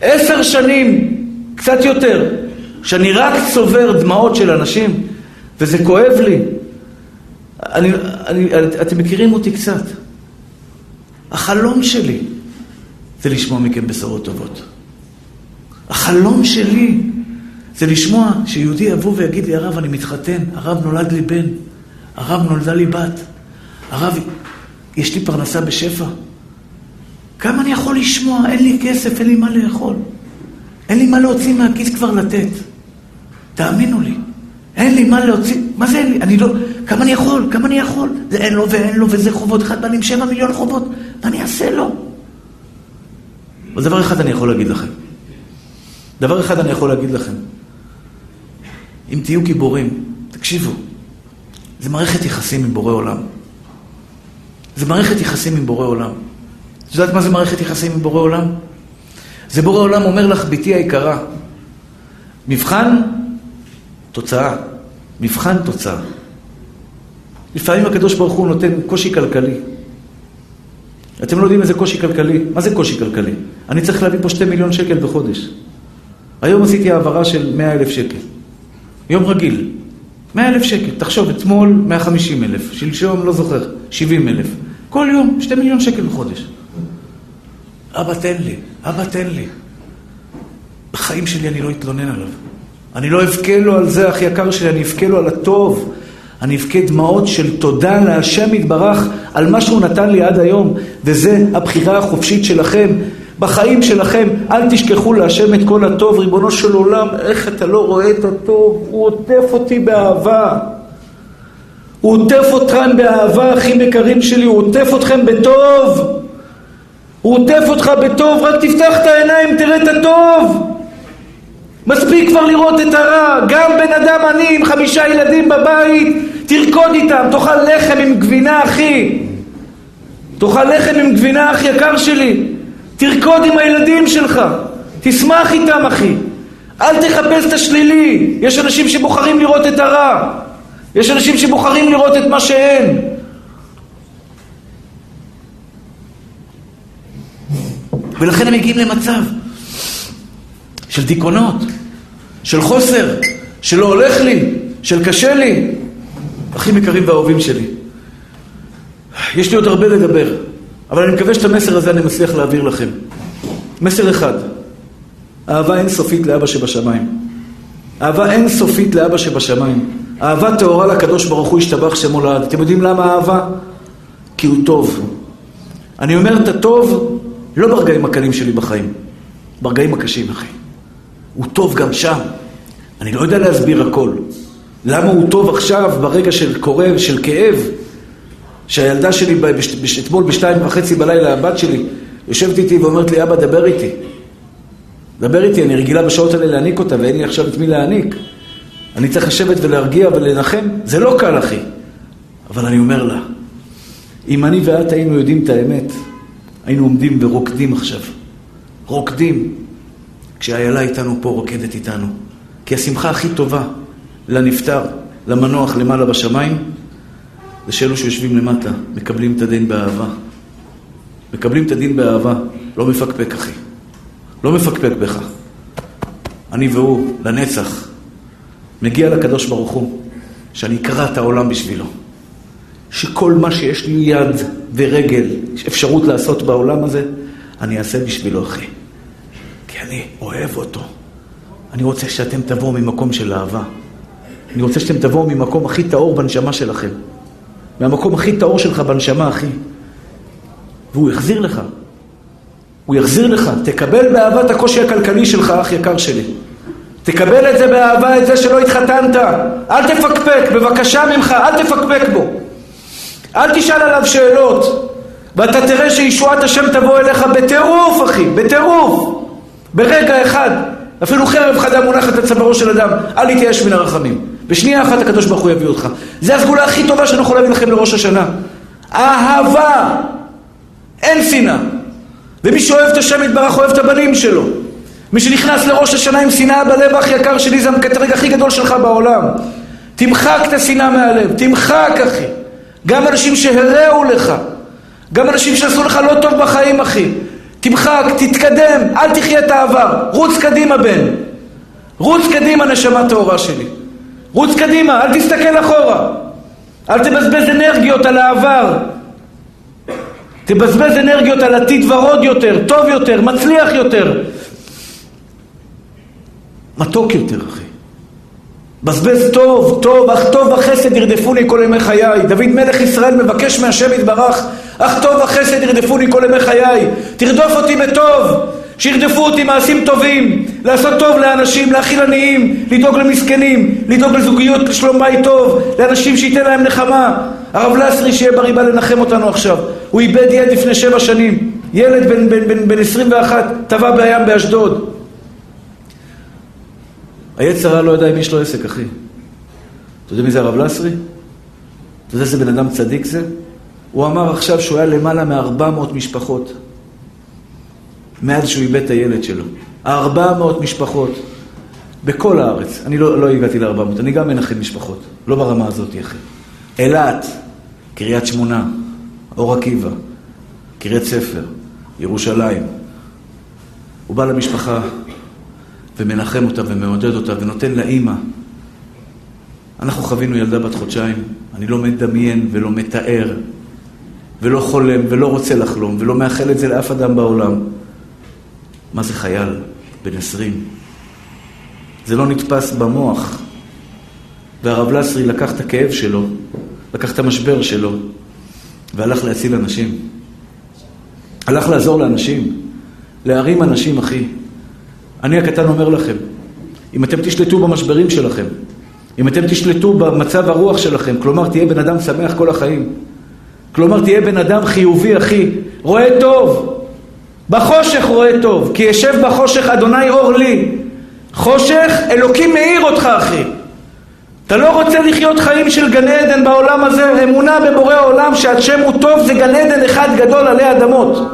עשר שנים, קצת יותר, שאני רק צובר דמעות של אנשים, וזה כואב לי. אני, אני, אתם מכירים אותי קצת. החלום שלי זה לשמוע מכם בשורות טובות. החלום שלי זה לשמוע שיהודי יבוא ויגיד לי, הרב, אני מתחתן, הרב נולד לי בן, הרב נולדה לי בת, הרב, יש לי פרנסה בשפע. כמה אני יכול לשמוע? אין לי כסף, אין לי מה לאכול. אין לי מה להוציא מהכיס כבר לתת. תאמינו לי. אין לי מה להוציא, מה זה אין לי? אני לא, כמה אני יכול? כמה אני יכול? זה אין לו ואין לו וזה חובות, אחד בא שבע מיליון חובות, מה אני אעשה לו? אבל דבר אחד אני יכול להגיד לכם. דבר אחד אני יכול להגיד לכם, אם תהיו גיבורים, תקשיבו, זה מערכת יחסים עם בורא עולם. זה מערכת יחסים עם בורא עולם. את יודעת מה זה מערכת יחסים עם בורא עולם? זה בורא עולם אומר לך, בתי היקרה, מבחן, תוצאה. מבחן, תוצאה. לפעמים הקדוש ברוך הוא נותן קושי כלכלי. אתם לא יודעים איזה קושי כלכלי. מה זה קושי כלכלי? אני צריך להביא פה שתי מיליון שקל בחודש. היום עשיתי העברה של 100 אלף שקל. יום רגיל. 100 אלף שקל. תחשוב, אתמול 150 אלף, שלשום, לא זוכר, 70 אלף. כל יום, 2 מיליון שקל בחודש. אבא תן לי, אבא תן לי. בחיים שלי אני לא אתלונן עליו. אני לא אבכה לו על זה, אח יקר שלי, אני אבכה לו על הטוב. אני אבכה דמעות של תודה להשם יתברך על מה שהוא נתן לי עד היום, וזה הבחירה החופשית שלכם. בחיים שלכם, אל תשכחו להשם את כל הטוב, ריבונו של עולם, איך אתה לא רואה את הטוב? הוא עוטף אותי באהבה. הוא עוטף אותכם באהבה, אחים יקרים שלי, הוא עוטף אתכם בטוב. הוא עוטף אותך בטוב, רק תפתח את העיניים, תראה את הטוב. מספיק כבר לראות את הרע. גם בן אדם עני עם חמישה ילדים בבית, תרקוד איתם, תאכל לחם עם גבינה, אחי. תאכל לחם עם גבינה, אח יקר שלי. תרקוד עם הילדים שלך. תשמח איתם, אחי. אל תחפש את השלילי. יש אנשים שבוחרים לראות את הרע. יש אנשים שבוחרים לראות את מה שאין. ולכן הם מגיעים למצב של דיכאונות, של חוסר, שלא הולך לי, של קשה לי. אחים יקרים ואהובים שלי, יש לי עוד הרבה לדבר, אבל אני מקווה שאת המסר הזה אני מצליח להעביר לכם. מסר אחד, אהבה אינסופית לאבא שבשמיים. אהבה אינסופית לאבא שבשמיים. אהבה טהורה לקדוש ברוך הוא ישתבח שמו לעד. אתם יודעים למה אהבה? כי הוא טוב. אני אומר את הטוב לא ברגעים הקלים שלי בחיים, ברגעים הקשים, אחי. הוא טוב גם שם. אני לא יודע להסביר הכל. למה הוא טוב עכשיו, ברגע של קורב, של כאב, שהילדה שלי אתמול בשתיים וחצי בלילה, הבת שלי, יושבת איתי ואומרת לי, אבא, דבר איתי. דבר איתי, אני רגילה בשעות האלה להעניק אותה, ואין לי עכשיו את מי להעניק. אני צריך לשבת ולהרגיע ולנחם. זה לא קל, אחי. אבל אני אומר לה, אם אני ואת היינו יודעים את האמת, היינו עומדים ורוקדים עכשיו. רוקדים. כשאיילה איתנו פה רוקדת איתנו. כי השמחה הכי טובה לנפטר, למנוח למעלה בשמיים, זה שאלו שיושבים למטה מקבלים את הדין באהבה. מקבלים את הדין באהבה, לא מפקפק אחי. לא מפקפק בך. אני והוא, לנצח, מגיע לקדוש ברוך הוא, שאני אקרא את העולם בשבילו. שכל מה שיש לי יד ורגל, אפשרות לעשות בעולם הזה, אני אעשה בשבילו, אחי. כי אני אוהב אותו. אני רוצה שאתם תבואו ממקום של אהבה. אני רוצה שאתם תבואו ממקום הכי טהור בנשמה שלכם. מהמקום הכי טהור שלך בנשמה, אחי. והוא יחזיר לך. הוא יחזיר לך. תקבל באהבה את הקושי הכלכלי שלך, אח יקר שלי. תקבל את זה באהבה, את זה שלא התחתנת. אל תפקפק, בבקשה ממך, אל תפקפק בו. אל תשאל עליו שאלות. ואתה תראה שישועת השם תבוא אליך בטירוף, אחי, בטירוף. ברגע אחד. אפילו חרב חדה מונחת על צווארו של אדם, אל יתייאש מן הרחמים. בשנייה אחת הקדוש ברוך הוא יביא אותך. זה הסגולה הכי טובה שאני יכול להביא לכם לראש השנה. אהבה. אין שנאה. ומי שאוהב את השם יתברך אוהב את הבנים שלו. מי שנכנס לראש השנה עם שנאה בלב, אח יקר שלי, זה המקטרג הכי גדול שלך בעולם. תמחק את השנאה מהלב, תמחק, אחי. גם אנשים שהרעו לך, גם אנשים שעשו לך לא טוב בחיים, אחי. תמחק, תתקדם, אל תחיה את העבר. רוץ קדימה, בן. רוץ קדימה, נשמה טהורה שלי. רוץ קדימה, אל תסתכל אחורה. אל תבזבז אנרגיות על העבר. תבזבז אנרגיות על עתיד ורוד יותר, טוב יותר, מצליח יותר. מתוק יותר, אחי. בזבז טוב, טוב, אך טוב וחסד ירדפוני כל ימי חיי. דוד מלך ישראל מבקש מהשם יתברך, אך טוב וחסד ירדפוני כל ימי חיי. תרדוף אותי בטוב, שירדפו אותי מעשים טובים, לעשות טוב לאנשים, להכיל עניים, לדאוג למסכנים, לדאוג לזוגיות, לשלום בית טוב, לאנשים שייתן להם נחמה. הרב לסרי, שיהיה בריא, בא לנחם אותנו עכשיו. הוא איבד ילד לפני שבע שנים, ילד בן, בן, בן, בן 21, טבע בים באשדוד. היצר לא יודע אם יש לו עסק, אחי. אתה יודע מי זה הרב לסרי? אתה יודע איזה בן אדם צדיק זה? הוא אמר עכשיו שהוא היה למעלה מ-400 משפחות. מאז שהוא איבד את הילד שלו. 400 משפחות. בכל הארץ. אני לא, לא הגעתי ל-400, אני גם מנחם משפחות. לא ברמה הזאת, אחי. אילת, קריית שמונה, אור עקיבא, קריית ספר, ירושלים. הוא בא למשפחה ומנחם אותה ומעודד אותה ונותן לה אימא. אנחנו חווינו ילדה בת חודשיים, אני לא מדמיין ולא מתאר ולא חולם ולא רוצה לחלום ולא מאחל את זה לאף אדם בעולם. מה זה חייל בן עשרים? זה לא נתפס במוח. והרב לסרי לקח את הכאב שלו, לקח את המשבר שלו, והלך להציל אנשים. הלך לעזור לאנשים, להרים אנשים, אחי. אני הקטן אומר לכם, אם אתם תשלטו במשברים שלכם, אם אתם תשלטו במצב הרוח שלכם, כלומר תהיה בן אדם שמח כל החיים, כלומר תהיה בן אדם חיובי, אחי, רואה טוב, בחושך רואה טוב, כי ישב בחושך אדוני אור לי, חושך, אלוקים מאיר אותך, אחי. אתה לא רוצה לחיות חיים של גן עדן בעולם הזה, אמונה בבורא עולם שהשם הוא טוב זה גן עדן אחד גדול עלי אדמות.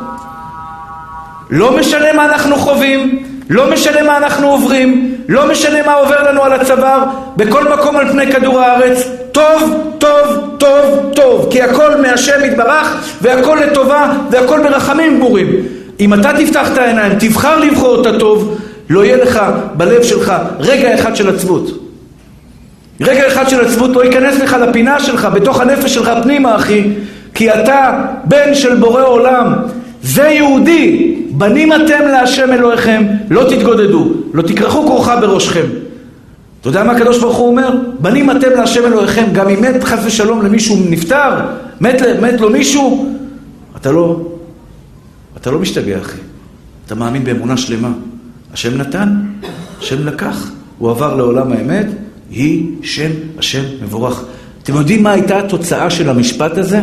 לא משנה מה אנחנו חווים, לא משנה מה אנחנו עוברים, לא משנה מה עובר לנו על הצוואר, בכל מקום על פני כדור הארץ, טוב, טוב, טוב, טוב, כי הכל מהשם יתברך, והכל לטובה, והכל ברחמים גמורים. אם אתה תפתח את העיניים, תבחר לבחור את הטוב, לא יהיה לך בלב שלך רגע אחד של עצבות. רגע אחד של עצבות לא ייכנס לך לפינה שלך, בתוך הנפש שלך פנימה, אחי, כי אתה בן של בורא עולם. זה יהודי. בנים אתם להשם אלוהיכם, לא תתגודדו, לא תכרכו כרוכה בראשכם. אתה יודע מה הקדוש ברוך הוא אומר? בנים אתם להשם אלוהיכם, גם אם מת חס ושלום למישהו נפטר, מת, מת לו מישהו, אתה לא, אתה לא משתגע אחי, אתה מאמין באמונה שלמה. השם נתן, השם לקח, הוא עבר לעולם האמת, יהי שם השם מבורך. אתם יודעים מה הייתה התוצאה של המשפט הזה?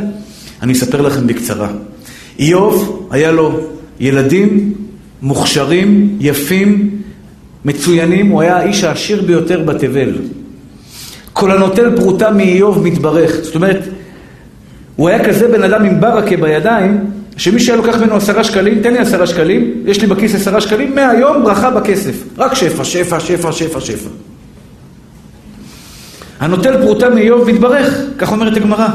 אני אספר לכם בקצרה. איוב, היה לו ילדים מוכשרים, יפים, מצוינים, הוא היה האיש העשיר ביותר בתבל. כל הנוטל פרוטה מאיוב מתברך. זאת אומרת, הוא היה כזה בן אדם עם ברכה בידיים, שמי שהיה לוקח ממנו עשרה שקלים, תן לי עשרה שקלים, יש לי בכיס עשרה שקלים, מהיום ברכה בכסף. רק שפע, שפע, שפע, שפע, שפע. הנוטל פרוטה מאיוב מתברך, כך אומרת הגמרא.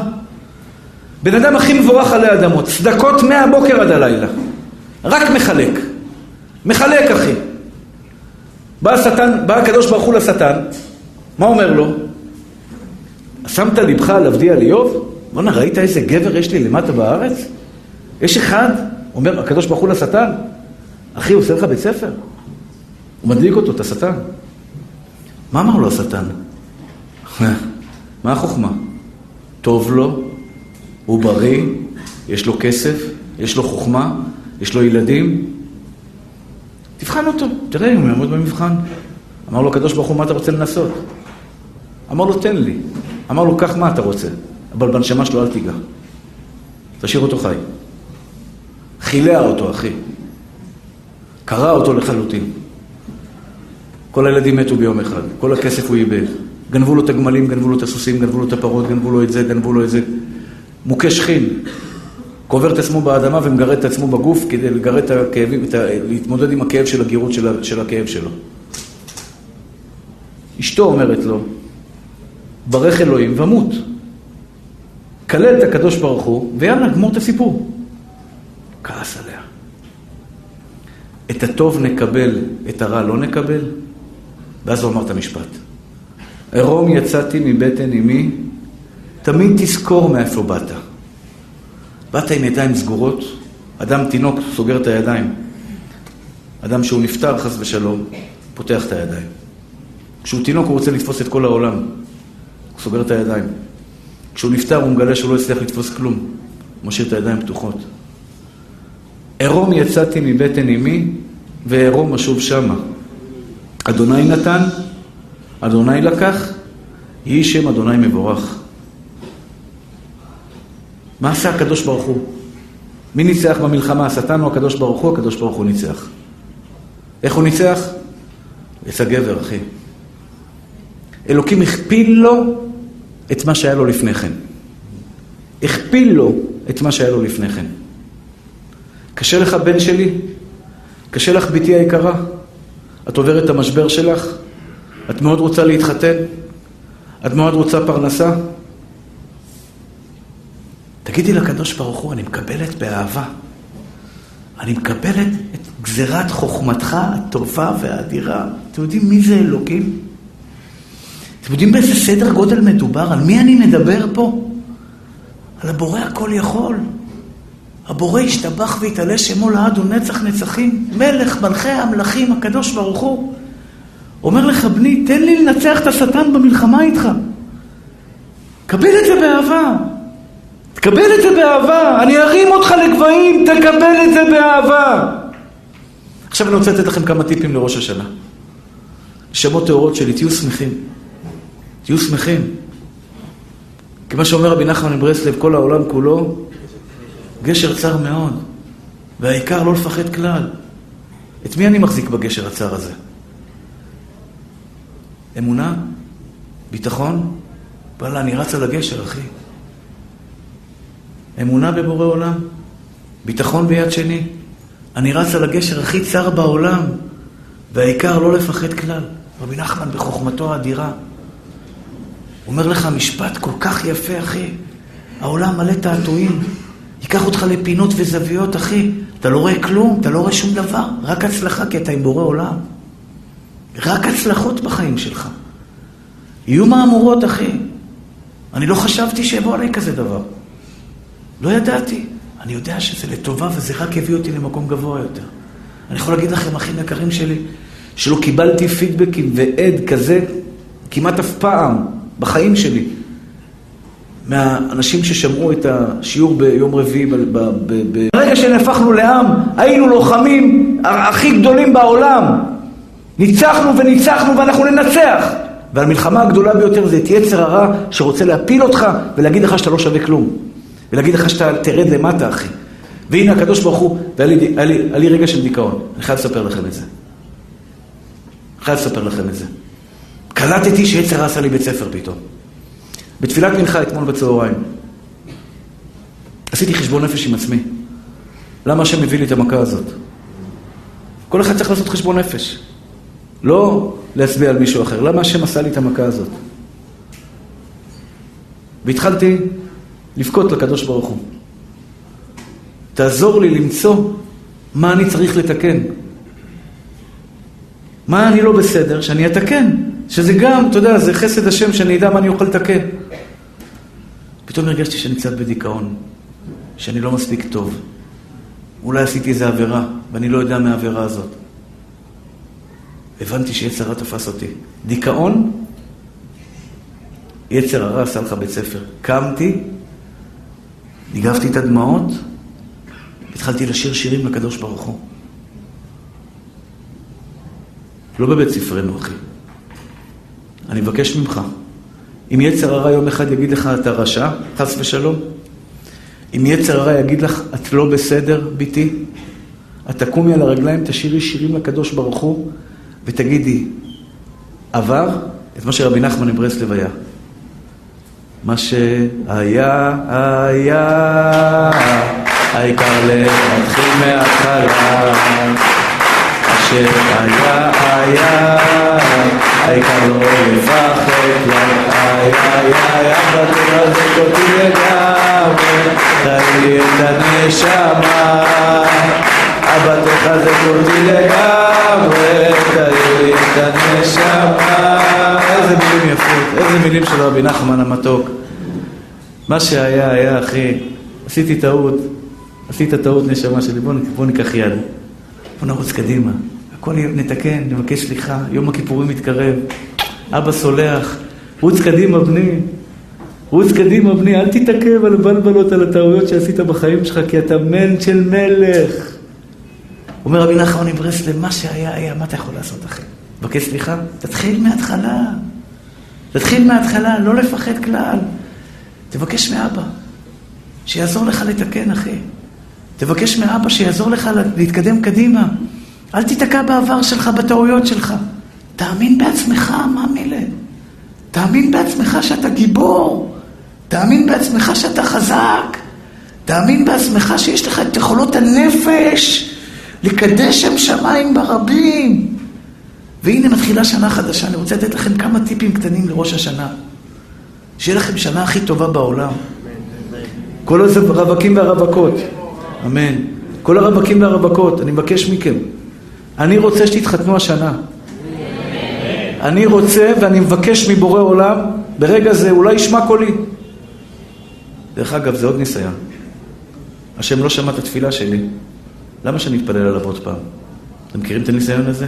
בן אדם הכי מבורך עלי אדמות, צדקות מהבוקר עד הלילה. רק מחלק. מחלק, אחי. בא השטן, בא הקדוש ברוך הוא לשטן, מה אומר לו? שמת לבך על עבדי על איוב? בואנה, ראית איזה גבר יש לי למטה בארץ? יש אחד, אומר הקדוש ברוך הוא לשטן, אחי, הוא עושה לך בית ספר? הוא מדליק אותו, את השטן. מה אמר לו השטן? מה החוכמה? טוב לו, הוא בריא, יש לו כסף, יש לו חוכמה, יש לו ילדים. תבחן אותו, תראה אם הוא יעמוד במבחן. אמר לו הקדוש ברוך הוא, מה אתה רוצה לנסות? אמר לו, תן לי. אמר לו, קח מה אתה רוצה, אבל בנשמה שלו אל תיגע. תשאיר אותו חי. חילע אותו, אחי. קרע אותו לחלוטין. כל הילדים מתו ביום אחד, כל הכסף הוא איבד. גנבו לו את הגמלים, גנבו לו את הסוסים, גנבו לו את הפרות, גנבו לו את זה, גנבו לו את זה. מוכה שכין. קובר את עצמו באדמה ומגרד את עצמו בגוף כדי לגרד את הכאבים, את ה... להתמודד עם הכאב של הגירות של, של הכאב שלו. אשתו אומרת לו, ברך אלוהים ומות. כלל את הקדוש ברוך הוא, ויאללה, גמור את הסיפור. כעס עליה. את הטוב נקבל, את הרע לא נקבל? ואז הוא אמר את המשפט. עירום יצאתי מבטן אמי, תמיד תזכור מאיפה באת. באת עם ידיים סגורות, אדם תינוק סוגר את הידיים. אדם שהוא נפטר חס ושלום, פותח את הידיים. כשהוא תינוק הוא רוצה לתפוס את כל העולם, הוא סוגר את הידיים. כשהוא נפטר הוא מגלה שהוא לא הצליח לתפוס כלום, הוא משאיר את הידיים פתוחות. עירום יצאתי מבטן אמי, ועירום אשוב שמה. אדוני נתן, אדוני לקח, יהי שם אדוני מבורך. מה עשה הקדוש ברוך הוא? מי ניצח במלחמה, השטן או הקדוש ברוך הוא? הקדוש ברוך הוא ניצח. איך הוא ניצח? יצא גבר, אחי. אלוקים הכפיל לו את מה שהיה לו לפני כן. הכפיל לו את מה שהיה לו לפני כן. קשה לך, בן שלי? קשה לך, בתי היקרה? את עוברת את המשבר שלך? את מאוד רוצה להתחתן? את מאוד רוצה פרנסה? תגידי לקדוש ברוך הוא, אני מקבלת באהבה. אני מקבלת את גזירת חוכמתך הטובה והאדירה. אתם יודעים מי זה אלוקים? אתם יודעים באיזה סדר גודל מדובר? על מי אני מדבר פה? על הבורא הכל יכול. הבורא ישתבח ויתעלה שמו לעד ונצח נצחים. מלך מלכי המלכים, הקדוש ברוך הוא. אומר לך, בני, תן לי לנצח את השטן במלחמה איתך. קבל את זה באהבה. תקבל את זה באהבה. אני ארים אותך לגבהים, תקבל את זה באהבה. עכשיו אני רוצה לתת לכם כמה טיפים לראש השנה. שמות טהורות שלי, תהיו שמחים. תהיו שמחים. כי מה שאומר רבי נחמן מברסלב, כל העולם כולו, גשר צר מאוד, והעיקר לא לפחד כלל. את מי אני מחזיק בגשר הצר הזה? אמונה? ביטחון? וואלה, אני רץ על הגשר, אחי. אמונה בבורא עולם, ביטחון ביד שני. אני רץ על הגשר הכי צר בעולם, והעיקר לא לפחד כלל. רבי נחמן בחוכמתו האדירה אומר לך משפט כל כך יפה, אחי. העולם מלא תעתועים. ייקח אותך לפינות וזוויות, אחי. אתה לא רואה כלום, אתה לא רואה שום דבר. רק הצלחה, כי אתה עם בורא עולם. רק הצלחות בחיים שלך. יהיו מהמורות, אחי. אני לא חשבתי שיבוא עליי כזה דבר. לא ידעתי. אני יודע שזה לטובה וזה רק יביא אותי למקום גבוה יותר. אני יכול להגיד לכם, אחים יקרים שלי, שלא קיבלתי פידבקים ועד כזה כמעט אף פעם בחיים שלי. מהאנשים ששמעו את השיעור ביום רביעי. ברגע שנהפכנו לעם, היינו לוחמים הכי גדולים בעולם. ניצחנו וניצחנו ואנחנו ננצח. והמלחמה הגדולה ביותר זה את יצר הרע שרוצה להפיל אותך ולהגיד לך שאתה לא שווה כלום. ולהגיד לך שאתה תרד למטה, אחי. והנה הקדוש ברוך הוא, והיה לי, היה לי, היה לי רגע של דיכאון, אני חייב לספר לכם את זה. אני חייב לספר לכם את זה. קלטתי שיצר עשה לי בית ספר פתאום. בתפילת מנחה אתמול בצהריים. עשיתי חשבון נפש עם עצמי. למה השם מביא לי את המכה הזאת? כל אחד צריך לעשות חשבון נפש. לא להצביע על מישהו אחר. למה השם עשה לי את המכה הזאת? והתחלתי לבכות לקדוש ברוך הוא. תעזור לי למצוא מה אני צריך לתקן. מה אני לא בסדר, שאני אתקן. שזה גם, אתה יודע, זה חסד השם שאני אדע מה אני אוכל לתקן. פתאום הרגשתי שאני קצת בדיכאון, שאני לא מספיק טוב. אולי עשיתי איזה עבירה, ואני לא יודע מהעבירה הזאת. הבנתי שיצר הרע תפס אותי. דיכאון, יצר הרע עשה לך בית ספר. קמתי, ניגבתי את הדמעות, התחלתי לשיר שירים לקדוש ברוך הוא. לא בבית ספרנו, אחי. אני מבקש ממך, אם יצר הרע יום אחד יגיד לך אתה רשע, חס ושלום, אם יצר הרע יגיד לך את לא בסדר, ביתי, את תקומי על הרגליים, תשירי שירים לקדוש ברוך הוא, ותגידי, עבר את מה שרבי נחמן מברסלב היה. מה שהיה, היה, העיקר להתחיל מההתחלה. שהיה, היה, העיקר לא לפחד, היה, היה, היה, בטוח אותי לגמרי, תן לי את הנשמה. אבא תחזק אותי לגמרי, תראי לי את הנשמה. איזה מילים יפות, איזה מילים של רבי נחמן המתוק. מה שהיה, היה, אחי. עשיתי טעות, עשית טעות נשמה שלי, בוא, בוא ניקח יד. בוא נרוץ קדימה. הכל נתקן, נבקש סליחה, יום הכיפורים מתקרב. אבא סולח, רוץ קדימה בני. רוץ קדימה בני, אל תתעכב על הבלבלות, על הטעויות שעשית בחיים שלך, כי אתה מן של מלך. אומר רבי נחמן מברסלב, מה שהיה היה, מה אתה יכול לעשות אחי? מבקש סליחה? תתחיל מההתחלה. תתחיל מההתחלה, לא לפחד כלל. תבקש מאבא, שיעזור לך לתקן, אחי. תבקש מאבא שיעזור לך להתקדם קדימה. אל תיתקע בעבר שלך, בטעויות שלך. תאמין בעצמך, מה מילה? תאמין בעצמך שאתה גיבור. תאמין בעצמך שאתה חזק. תאמין בעצמך שיש לך את יכולות הנפש. לקדש שם שמיים ברבים. והנה מתחילה שנה חדשה, אני רוצה לתת לכם כמה טיפים קטנים לראש השנה. שיהיה לכם שנה הכי טובה בעולם. כל הרווקים והרווקות, אמן. כל הרווקים והרווקות, אני מבקש מכם. אני רוצה שתתחתנו השנה. אני רוצה ואני מבקש מבורא עולם, ברגע זה אולי ישמע קולי. דרך אגב, זה עוד ניסיון. השם לא שמע את התפילה שלי. למה שאני אתפלל עליו עוד פעם? אתם מכירים את הניסיון הזה?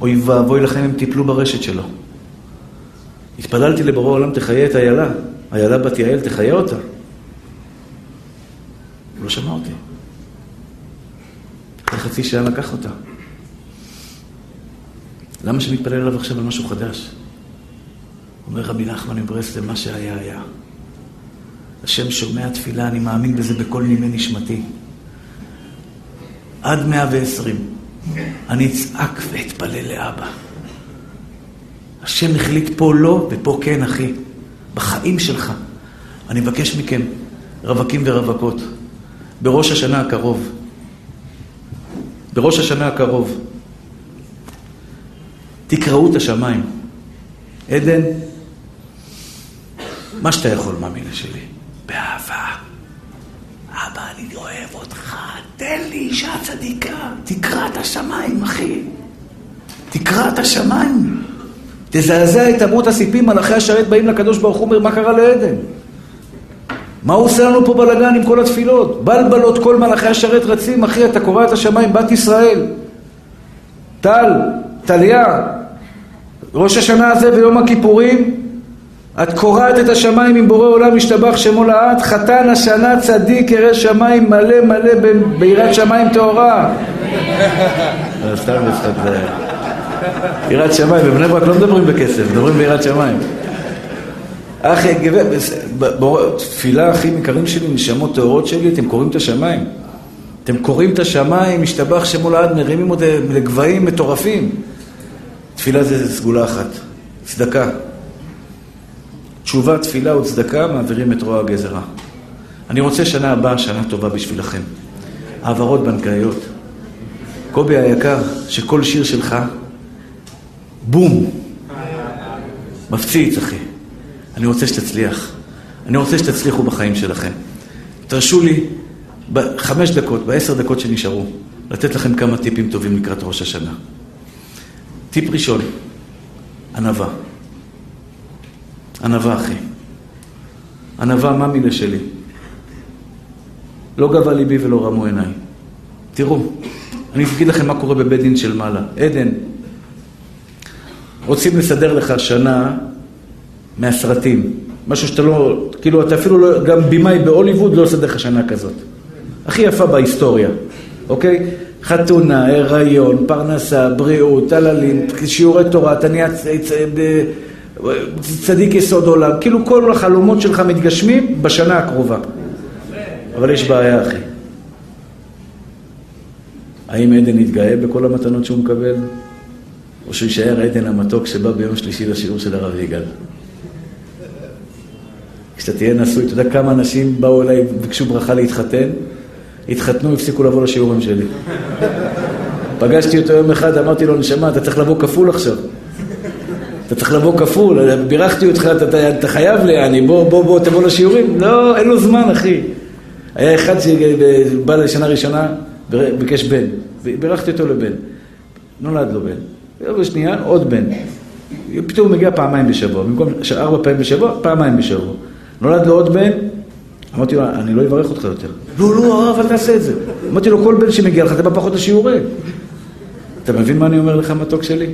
אוי ואבוי לכם אם תיפלו ברשת שלו. התפללתי לבורא עולם, תחיה את איילה. איילה בת יעל, תחיה אותה. הוא לא שמע אותי. אחרי חצי שעה לקח אותה. למה שאני אתפלל עליו עכשיו על משהו חדש? אומר רבי נחמן מברסלב, מה שהיה היה. השם שומע תפילה, אני מאמין בזה בכל נימי נשמתי. עד מאה ועשרים. אני אצעק ואתפלל לאבא. השם החליט פה לא ופה כן, אחי. בחיים שלך. אני מבקש מכם, רווקים ורווקות, בראש השנה הקרוב, בראש השנה הקרוב, תקראו את השמיים. עדן, מה שאתה יכול, מאמינה שלי, באהבה. אבא, אני אוהב אותך, תן לי אישה צדיקה. תקרא את השמיים, אחי. תקרא את השמיים. תזעזע את אמות הסיפים, מלאכי השרת באים לקדוש ברוך הוא, אומר, מה קרה לעדן? מה הוא עושה לנו פה בלאגן עם כל התפילות? בלבלות כל מלאכי השרת רצים, אחי, אתה קורא את השמיים, בת ישראל. טל, טליה, ראש השנה הזה ויום הכיפורים, את קורעת את השמיים עם בורא עולם, משתבח שמו לעד, חתן השנה צדיק ירא שמיים מלא מלא ביראת שמיים טהורה. סתם משחק זה... יראת שמיים, בבני ברק לא מדברים בכסף, מדברים ביראת שמיים. אחי, תפילה הכי יקרים שלי, נשמות טהורות שלי, אתם קוראים את השמיים. אתם קוראים את השמיים, משתבח שמו לעד, מרימים עוד לגבהים מטורפים. תפילה זה סגולה אחת, צדקה. תשובה, תפילה וצדקה מעבירים את רוע הגזרה. אני רוצה שנה הבאה, שנה טובה בשבילכם. העברות בנקאיות. קובי היקר, שכל שיר שלך, בום, מפציץ, אחי. אני רוצה שתצליח. אני רוצה שתצליחו בחיים שלכם. תרשו לי, בחמש דקות, בעשר דקות שנשארו, לתת לכם כמה טיפים טובים לקראת ראש השנה. טיפ ראשון, ענווה. ענווה, אחי. ענווה, מה מילה שלי? לא גבה ליבי ולא רמו עיניי. תראו, אני אגיד לכם מה קורה בבית דין של מעלה. עדן, רוצים לסדר לך שנה מהסרטים. משהו שאתה לא, כאילו אתה אפילו לא, גם במאי בהוליווד לא לסדר לך שנה כזאת. הכי יפה בהיסטוריה, אוקיי? חתונה, הריון, פרנסה, בריאות, טללים, שיעורי תורה, נהיה צדיק יסוד עולם, כאילו כל החלומות שלך מתגשמים בשנה הקרובה. אבל יש בעיה, אחי. האם עדן יתגאה בכל המתנות שהוא מקבל? או שהוא יישאר עדן המתוק שבא ביום שלישי לשיעור של הרב יגאל? כשאתה תהיה נשוי, אתה יודע כמה אנשים באו אליי וביקשו ברכה להתחתן? התחתנו, הפסיקו לבוא לשיעורים שלי. פגשתי אותו יום אחד, אמרתי לו, נשמה, אתה צריך לבוא כפול עכשיו. אתה צריך לבוא כפול, בירכתי אותך, אתה, אתה, אתה חייב לי, אני, בוא, בוא, בוא, תבוא לשיעורים. לא, אין לו זמן, אחי. היה אחד שבא לשנה ראשונה, ביקש בן. בירכתי אותו לבן. נולד לו בן. ובשנייה, עוד בן. פתאום הוא מגיע פעמיים בשבוע. במקום ארבע פעמים בשבוע, פעמיים בשבוע. נולד לו עוד בן, אמרתי לו, אני לא אברך אותך יותר. לא, לא, הרב, אל תעשה את זה. אמרתי לו, כל בן שמגיע לך, אתה בא פחות לשיעורים. אתה מבין מה אני אומר לך, מתוק שלי?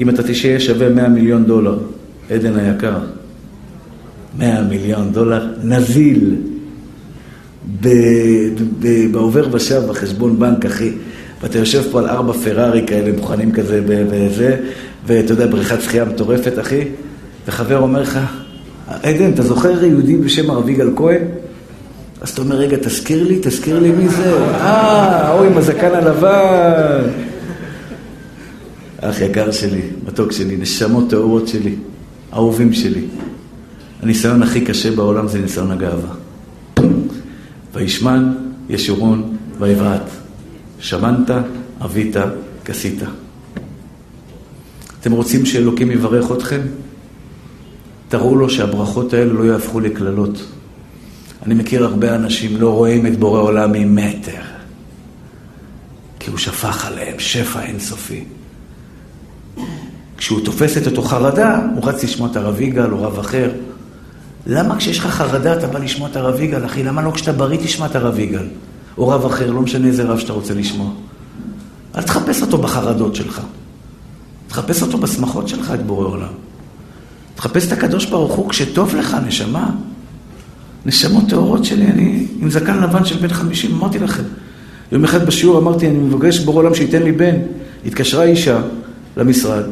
אם אתה תשאר שווה 100 מיליון דולר, עדן היקר, 100 מיליון דולר, נזיל, בעובר ושב, בחשבון בנק, אחי, ואתה יושב פה על ארבע פרארי כאלה, מוכנים כזה וזה, ואתה יודע, בריכת שחייה מטורפת, אחי, וחבר אומר לך, עדן, אתה זוכר יהודי בשם הרב יגאל כהן? אז אתה אומר, רגע, תזכיר לי, תזכיר לי מי זה. אה, ההוא עם הזקן הלבן. אח יקר שלי, מתוק שלי, נשמות טהורות שלי, אהובים שלי. הניסיון הכי קשה בעולם זה ניסיון הגאווה. וישמן, ישורון, ויבעט. שמנת, אבית, כסית. אתם רוצים שאלוקים יברך אתכם? תראו לו שהברכות האלה לא יהפכו לקללות. אני מכיר הרבה אנשים לא רואים את בורא עולם ממטר, כי הוא שפך עליהם שפע אינסופי. כשהוא תופס את אותו חרדה, הוא רץ לשמוע את הרב יגאל או רב אחר. למה כשיש לך חרדה אתה בא לשמוע את הרב יגאל, אחי? למה לא כשאתה בריא תשמע את הרב יגאל? או רב אחר, לא משנה איזה רב שאתה רוצה לשמוע. אל תחפש אותו בחרדות שלך. תחפש אותו בשמחות שלך, את בורא עולם. תחפש את הקדוש ברוך הוא כשטוב לך, נשמה. נשמות טהורות שלי, אני עם זקן לבן של בן חמישים, אמרתי לכם. יום אחד בשיעור אמרתי, אני מבקש בורא עולם שייתן לי בן. התקשרה אישה למשרד,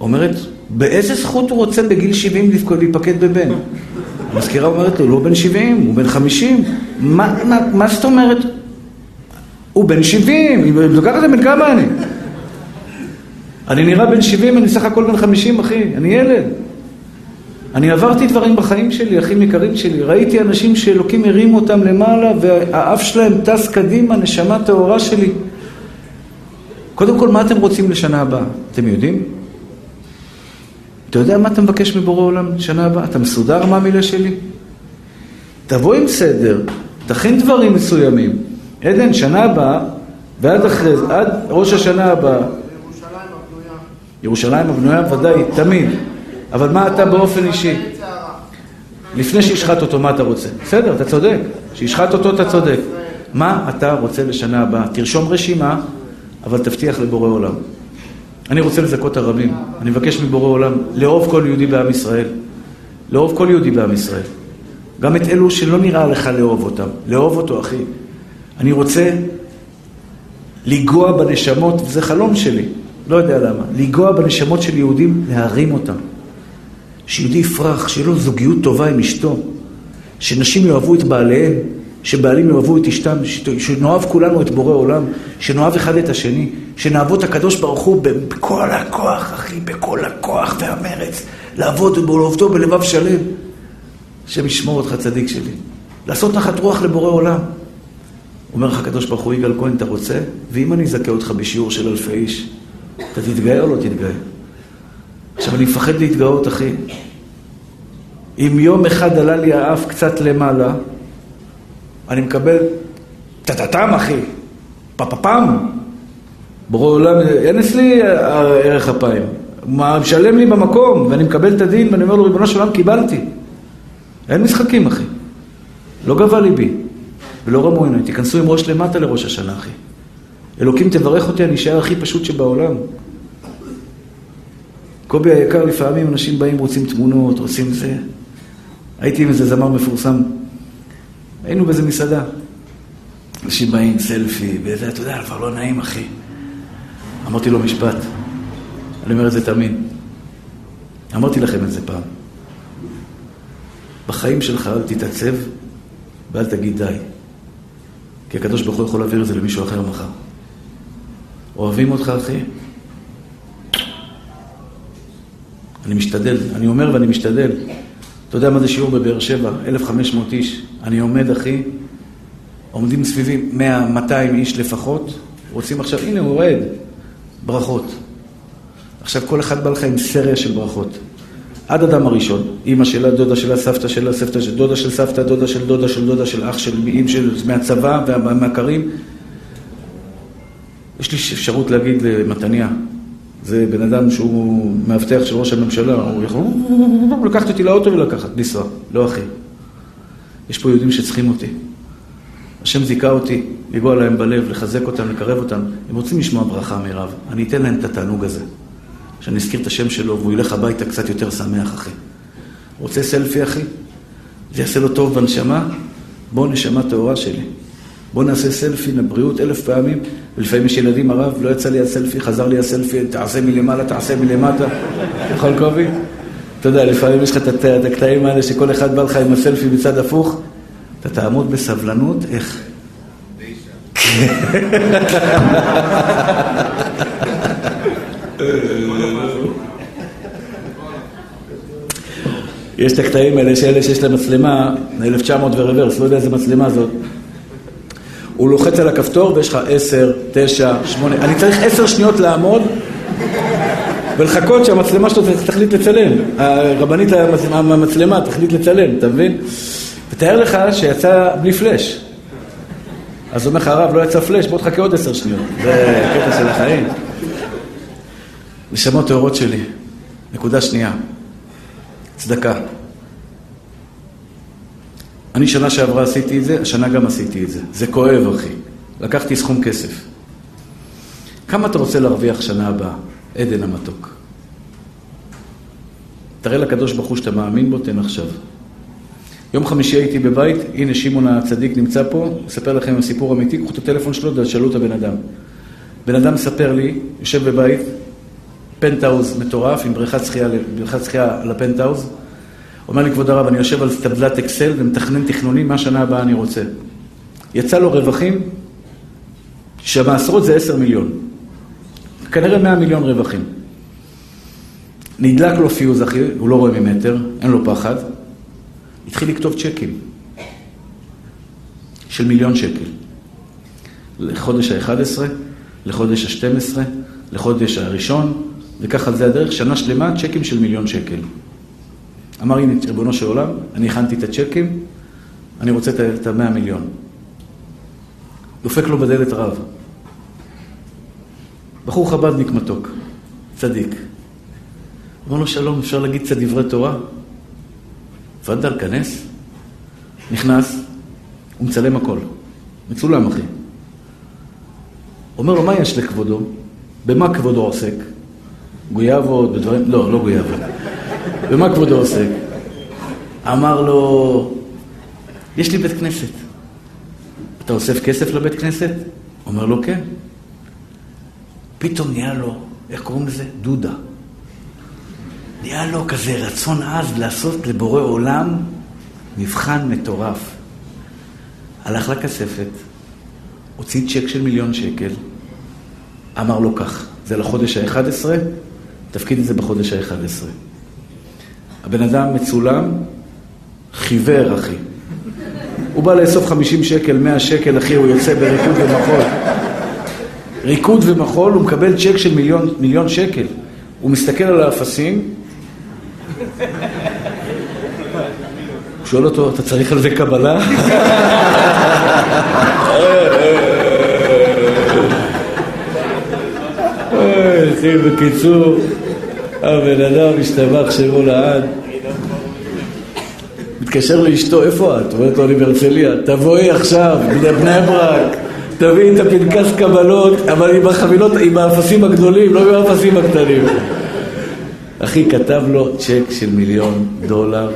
אומרת, באיזה זכות הוא רוצה בגיל 70 להיפקד בבן? המזכירה אומרת לו, לא בן 70, הוא בן 50. מה, מה, מה זאת אומרת? הוא בן 70, אם לוקח את זה בן כמה אני? אני נראה בן 70, אני סך הכל בן 50, אחי, אני ילד. אני עברתי דברים בחיים שלי, אחים יקרים שלי. ראיתי אנשים שאלוקים הרים אותם למעלה והאף שלהם טס קדימה, נשמה טהורה שלי. קודם כל, מה אתם רוצים לשנה הבאה? אתם יודעים? אתה יודע מה אתה מבקש מבורא עולם לשנה הבאה? אתה מסודר מה המילה שלי? תבוא עם סדר, תכין דברים מסוימים. עדן, שנה הבאה, ועד אחרי זה, עד ראש השנה הבאה. ירושלים הבנויה. ירושלים הבנויה, ודאי, תמיד. אבל מה אתה באופן אישי? לפני שישחט אותו, מה אתה רוצה? בסדר, אתה צודק. שישחט אותו, אתה צודק. מה אתה רוצה לשנה הבאה? תרשום רשימה, אבל תבטיח לבורא עולם. אני רוצה לזכות הרבים. אני מבקש מבורא עולם לאהוב כל יהודי בעם ישראל. לאהוב כל יהודי בעם ישראל. גם את אלו שלא נראה לך לאהוב אותם. לאהוב אותו, אחי. אני רוצה לנגוע בנשמות, וזה חלום שלי, לא יודע למה, לנגוע בנשמות של יהודים, להרים אותם. שיהודי יפרח, שיהיה לו זוגיות טובה עם אשתו, שנשים יאהבו את בעליהם, שבעלים יאהבו את אשתם, שנאהב כולנו את בורא עולם, שנאהב אחד את השני, שנעבוד את הקדוש ברוך הוא בכל הכוח, אחי, בכל הכוח והמרץ, לעבוד ולעובדו בלבב שלם. השם ישמור אותך צדיק שלי. לעשות נחת רוח לבורא עולם. אומר לך הקדוש ברוך הוא, יגאל כהן, אתה רוצה? ואם אני אזכה אותך בשיעור של אלפי איש, אתה תתגאה או לא תתגאה? עכשיו, אני מפחד להתגאות, אחי. אם יום אחד עלה לי האף קצת למעלה, אני מקבל טטטם, אחי, פפפם. בורא עולם, אין אצלי ערך אפיים. הוא משלם לי במקום, ואני מקבל את הדין, ואני אומר לו, ריבונו של עולם, קיבלתי. אין משחקים, אחי. לא גבה ליבי. ולא רמו עיניי, תיכנסו עם ראש למטה לראש השנה, אחי. אלוקים תברך אותי, אני אשאר הכי פשוט שבעולם. קובי היקר, לפעמים אנשים באים, רוצים תמונות, רוצים זה. הייתי עם איזה זמר מפורסם. היינו באיזה מסעדה. אנשים באים, סלפי, וזה, אתה יודע, כבר לא נעים, אחי. אמרתי לו משפט. אני אומר את זה תמיד. אמרתי לכם את זה פעם. בחיים שלך אל תתעצב ואל תגיד די. כי הקדוש ברוך הוא יכול להעביר את זה למישהו אחר מחר. אוהבים אותך, אחי? אני משתדל, אני אומר ואני משתדל. אתה יודע מה זה שיעור בבאר שבע? 1,500 איש. אני עומד, אחי, עומדים סביבי 100, 200 איש לפחות, רוצים עכשיו, הנה הוא רועד, ברכות. עכשיו כל אחד בא לך עם סריה של ברכות. עד אדם הראשון, אימא שלה, דודה שלה, סבתא שלה, סבתא של דודה של סבתא, דודה של דודה של דודה של אח של מי של מהצבא והמכרים. יש לי אפשרות להגיד למתניה, זה בן אדם שהוא מאבטח של ראש הממשלה, הוא יכול לקחת אותי לאוטו ולקחת, לנסוע, לא אחי. יש פה יהודים שצריכים אותי. השם זיכה אותי לגוע להם בלב, לחזק אותם, לקרב אותם. הם רוצים לשמוע ברכה מירב, אני אתן להם את התענוג הזה. שאני אזכיר את השם שלו והוא ילך הביתה קצת יותר שמח, אחי. רוצה סלפי, אחי? זה יעשה לו טוב בנשמה? בוא, נשמה טהורה שלי. בוא נעשה סלפי לבריאות אלף פעמים, ולפעמים יש ילדים, הרב, לא יצא לי הסלפי, חזר לי הסלפי, תעשה מלמעלה, תעשה מלמטה. יכול קובי? אתה יודע, לפעמים יש לך את הקטעים האלה שכל אחד בא לך עם הסלפי מצד הפוך, אתה תעמוד בסבלנות, איך? יש את הקטעים האלה שאלה שיש להם מצלמה, 1900 ורוורס, לא יודע איזה מצלמה זאת. הוא לוחץ על הכפתור ויש לך 10, 9, 8, אני צריך 10 שניות לעמוד ולחכות שהמצלמה שלו תחליט לצלם. הרבנית המצלמה תחליט לצלם, אתה מבין? ותאר לך שיצא בלי פלאש. אז אומר לך, הרב, לא יצא פלאש, בוא תחכה עוד 10 שניות. זה קטע של החיים. נשמות טהורות שלי. נקודה שנייה, צדקה. אני שנה שעברה עשיתי את זה, השנה גם עשיתי את זה. זה כואב, אחי. לקחתי סכום כסף. כמה אתה רוצה להרוויח שנה הבאה, עדן המתוק? תראה לקדוש ברוך הוא שאתה מאמין בו, תן עכשיו. יום חמישי הייתי בבית, הנה שמעון הצדיק נמצא פה, אספר לכם סיפור אמיתי, קחו את הטלפון שלו ותשאלו את הבן אדם. בן אדם מספר לי, יושב בבית, פנטהאוז מטורף, עם בריכת שחייה, בריכת שחייה על אומר לי, כבוד הרב, אני יושב על טבלת אקסל ומתכנן תכנונים, מה שנה הבאה אני רוצה. יצא לו רווחים, שהמעשרות זה עשר מיליון. כנראה מאה מיליון רווחים. נדלק לו פיוז, אחי, הוא לא רואה ממטר, אין לו פחד. התחיל לכתוב צ'קים של מיליון שקל. לחודש ה-11, לחודש ה-12, לחודש הראשון, וככה זה הדרך, שנה שלמה, צ'קים של מיליון שקל. אמר, הנה, ריבונו של עולם, אני הכנתי את הצ'קים, אני רוצה את המאה מיליון. דופק לו בדלת רב. בחור חב"דניק מתוק, צדיק. אמר לו, שלום, אפשר להגיד קצת דברי תורה? תפאדל, כנס. נכנס, הוא מצלם הכל. מצולם, אחי. אומר לו, מה יש לכבודו? במה כבודו עוסק? גויאבות, בדברים... לא, לא גויאבות. במה כבודו עוסק? אמר לו, יש לי בית כנסת. אתה אוסף כסף לבית כנסת? אומר לו, כן. פתאום נהיה לו, איך קוראים לזה? דודה. נהיה לו כזה רצון עז לעשות לבורא עולם מבחן מטורף. הלך לכספת, הוציא צ'ק של מיליון שקל, אמר לו כך, זה לחודש ה-11, תפקיד את זה בחודש ה-11. הבן אדם מצולם, חיוור, אחי. הוא בא לאסוף 50 שקל, 100 שקל, אחי, הוא יוצא בריקוד ומחול. ריקוד ומחול, הוא מקבל צ'ק של מיליון, מיליון שקל. הוא מסתכל על האפסים, הוא שואל אותו, אתה צריך על זה קבלה? בקיצור, הבן אדם השתבח שמו לעד. מתקשר לאשתו, איפה את? אומרת לו, אני בהרצליה. תבואי עכשיו, בני ברק, תביאי את הפנקס קבלות, אבל עם החבילות, עם האפסים הגדולים, לא עם האפסים הקטנים. אחי כתב לו צ'ק של מיליון דולר.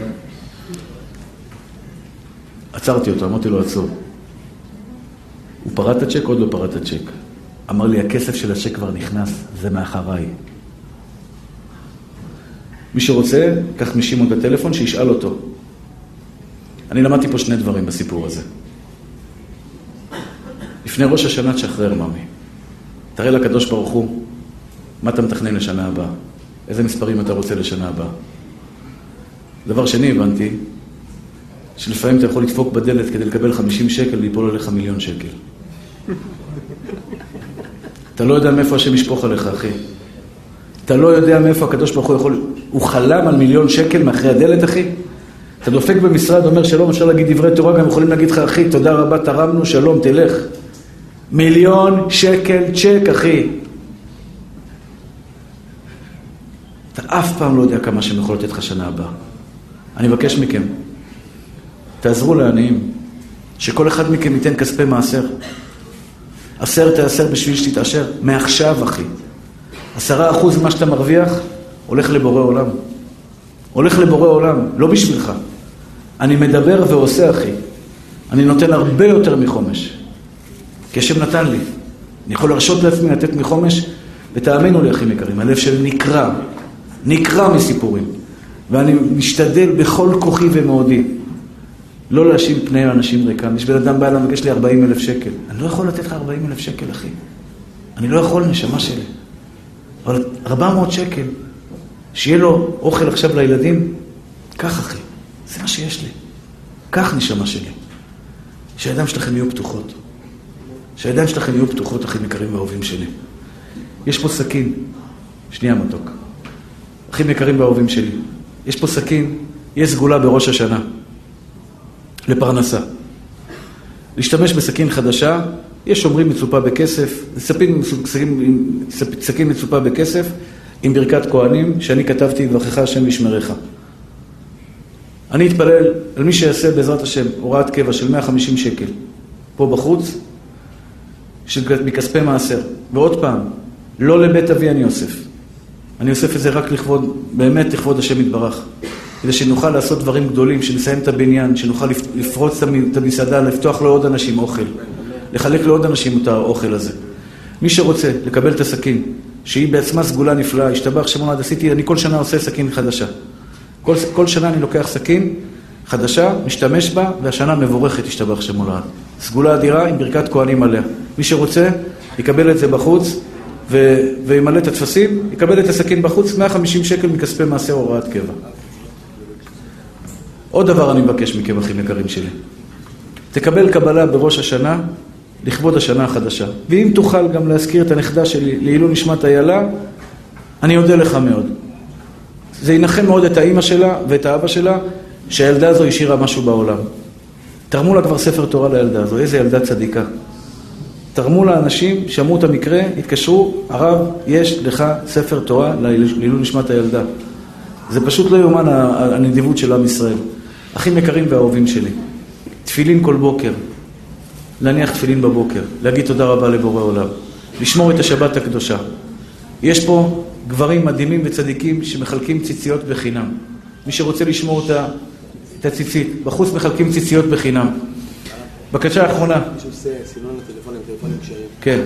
עצרתי אותו, אמרתי לו, עצור. הוא פרט את הצ'ק, עוד לא פרט את הצ'ק. אמר לי, הכסף של הצ'ק כבר נכנס, זה מאחריי. מי שרוצה, קח משמעון את הטלפון, שישאל אותו. אני למדתי פה שני דברים בסיפור הזה. לפני ראש השנה תשחרר, ממי. תראה לקדוש ברוך הוא מה אתה מתכנן לשנה הבאה. איזה מספרים אתה רוצה לשנה הבאה. דבר שני, הבנתי, שלפעמים אתה יכול לדפוק בדלת כדי לקבל 50 שקל ויפול עליך מיליון שקל. אתה לא יודע מאיפה השם ישפוך עליך, אחי. אתה לא יודע מאיפה הקדוש ברוך הוא יכול... הוא חלם על מיליון שקל מאחרי הדלת, אחי? אתה דופק במשרד, אומר שלום, אפשר להגיד דברי תורה, גם יכולים להגיד לך, אחי, תודה רבה, תרמנו, שלום, תלך. מיליון שקל צ'ק, אחי. אתה אף פעם לא יודע כמה שהם יכולים לתת לך שנה הבאה. אני מבקש מכם, תעזרו לעניים, שכל אחד מכם ייתן כספי מעשר. עשר תעשר בשביל שתתעשר, מעכשיו, אחי. עשרה אחוז ממה שאתה מרוויח, הולך לבורא עולם. הולך לבורא עולם, לא בשבילך. אני מדבר ועושה, אחי. אני נותן הרבה יותר מחומש. כי השם נתן לי. אני יכול להרשות לעצמי לתת מחומש, ותאמינו לי, אחים יקרים, הלב שלי נקרע. נקרע מסיפורים. ואני משתדל בכל כוחי ומאודי לא להאשים פני אנשים ריקם. יש בן אדם בא אליי ומבקש לי 40 אלף שקל. אני לא יכול לתת לך 40 אלף שקל, אחי. אני לא יכול, נשמה שלי. אבל 400 שקל, שיהיה לו אוכל עכשיו לילדים, קח, אחי. זה מה שיש לי. קח, נשמה שלי. שהידיים שלכם יהיו פתוחות. שהידיים שלכם יהיו פתוחות, אחים יקרים ואהובים שלי. יש פה סכין. שנייה, מתוק. אחים יקרים ואהובים שלי. יש פה סכין, יש סגולה בראש השנה. לפרנסה. להשתמש בסכין חדשה, יש שומרים מצופה בכסף, סכין, מצופה בכסף עם ברכת כהנים, שאני כתבתי, יברכך השם וישמרך. אני אתפלל על מי שיעשה בעזרת השם הוראת קבע של 150 שקל פה בחוץ, של, מכספי מעשר. ועוד פעם, לא לבית אבי אני אוסף. אני אוסף את זה רק לכבוד, באמת לכבוד השם יתברך. כדי שנוכל לעשות דברים גדולים, שנסיים את הבניין, שנוכל לפרוץ את המסעדה, לפתוח לעוד אנשים אוכל, לחלק לעוד אנשים את האוכל הזה. מי שרוצה לקבל את הסכין שהיא בעצמה סגולה נפלאה, השתבח שמונד, עשיתי, אני כל שנה עושה סכין חדשה. כל, כל שנה אני לוקח סכין חדשה, משתמש בה, והשנה מבורכת השתבח שמונד. סגולה אדירה עם ברכת כהנים עליה. מי שרוצה, יקבל את זה בחוץ, ו... וימלא את הטפסים, יקבל את הסכין בחוץ, 150 שקל מכספי מעשה הוראת קבע. עוד דבר אני מבקש מכם, אחים יקרים שלי. תקבל קבלה בראש השנה, לכבוד השנה החדשה. ואם תוכל גם להזכיר את הנכדה שלי לעילוי נשמת איילה, אני אודה לך מאוד. זה ינחם מאוד את האימא שלה ואת האבא שלה, שהילדה הזו השאירה משהו בעולם. תרמו לה כבר ספר תורה לילדה הזו, איזה ילדה צדיקה. תרמו לאנשים, שמעו את המקרה, התקשרו, הרב, יש לך ספר תורה לעילוי נשמת הילדה. זה פשוט לא יאומן הנדיבות של עם ישראל. אחים יקרים ואהובים שלי, תפילין כל בוקר, להניח תפילין בבוקר, להגיד תודה רבה לבורא עולם, לשמור את השבת הקדושה. יש פה גברים מדהימים וצדיקים שמחלקים ציציות בחינם. מי שרוצה לשמור אותה, את הציצית, בחוץ מחלקים ציציות בחינם. בקשה אחרונה. כן.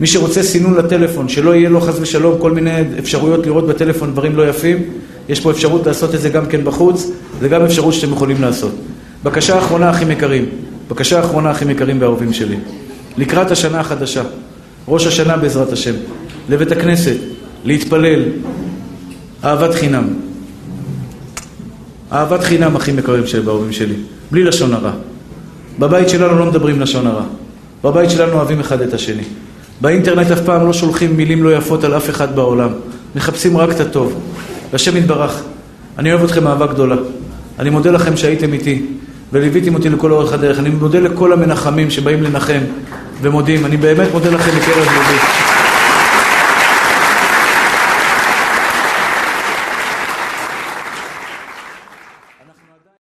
מי שרוצה סינון לטלפון, שלא יהיה לו חס ושלום כל מיני אפשרויות לראות בטלפון דברים לא יפים, יש פה אפשרות לעשות את זה גם כן בחוץ, זה גם אפשרות שאתם יכולים לעשות. בקשה אחרונה, אחים יקרים, בקשה אחרונה, אחים יקרים ואהובים שלי. לקראת השנה החדשה, ראש השנה בעזרת השם, לבית הכנסת, להתפלל, אהבת חינם. אהבת חינם, אחים יקרים שלי ואהובים שלי, בלי לשון הרע. בבית שלנו לא מדברים לשון הרע. בבית שלנו אוהבים אחד את השני. באינטרנט אף פעם לא שולחים מילים לא יפות על אף אחד בעולם. מחפשים רק את הטוב. והשם יתברך, אני אוהב אתכם אהבה גדולה. אני מודה לכם שהייתם איתי וליוויתם אותי לכל אורך הדרך. אני מודה לכל המנחמים שבאים לנחם ומודים. אני באמת מודה לכם מקרב לבי.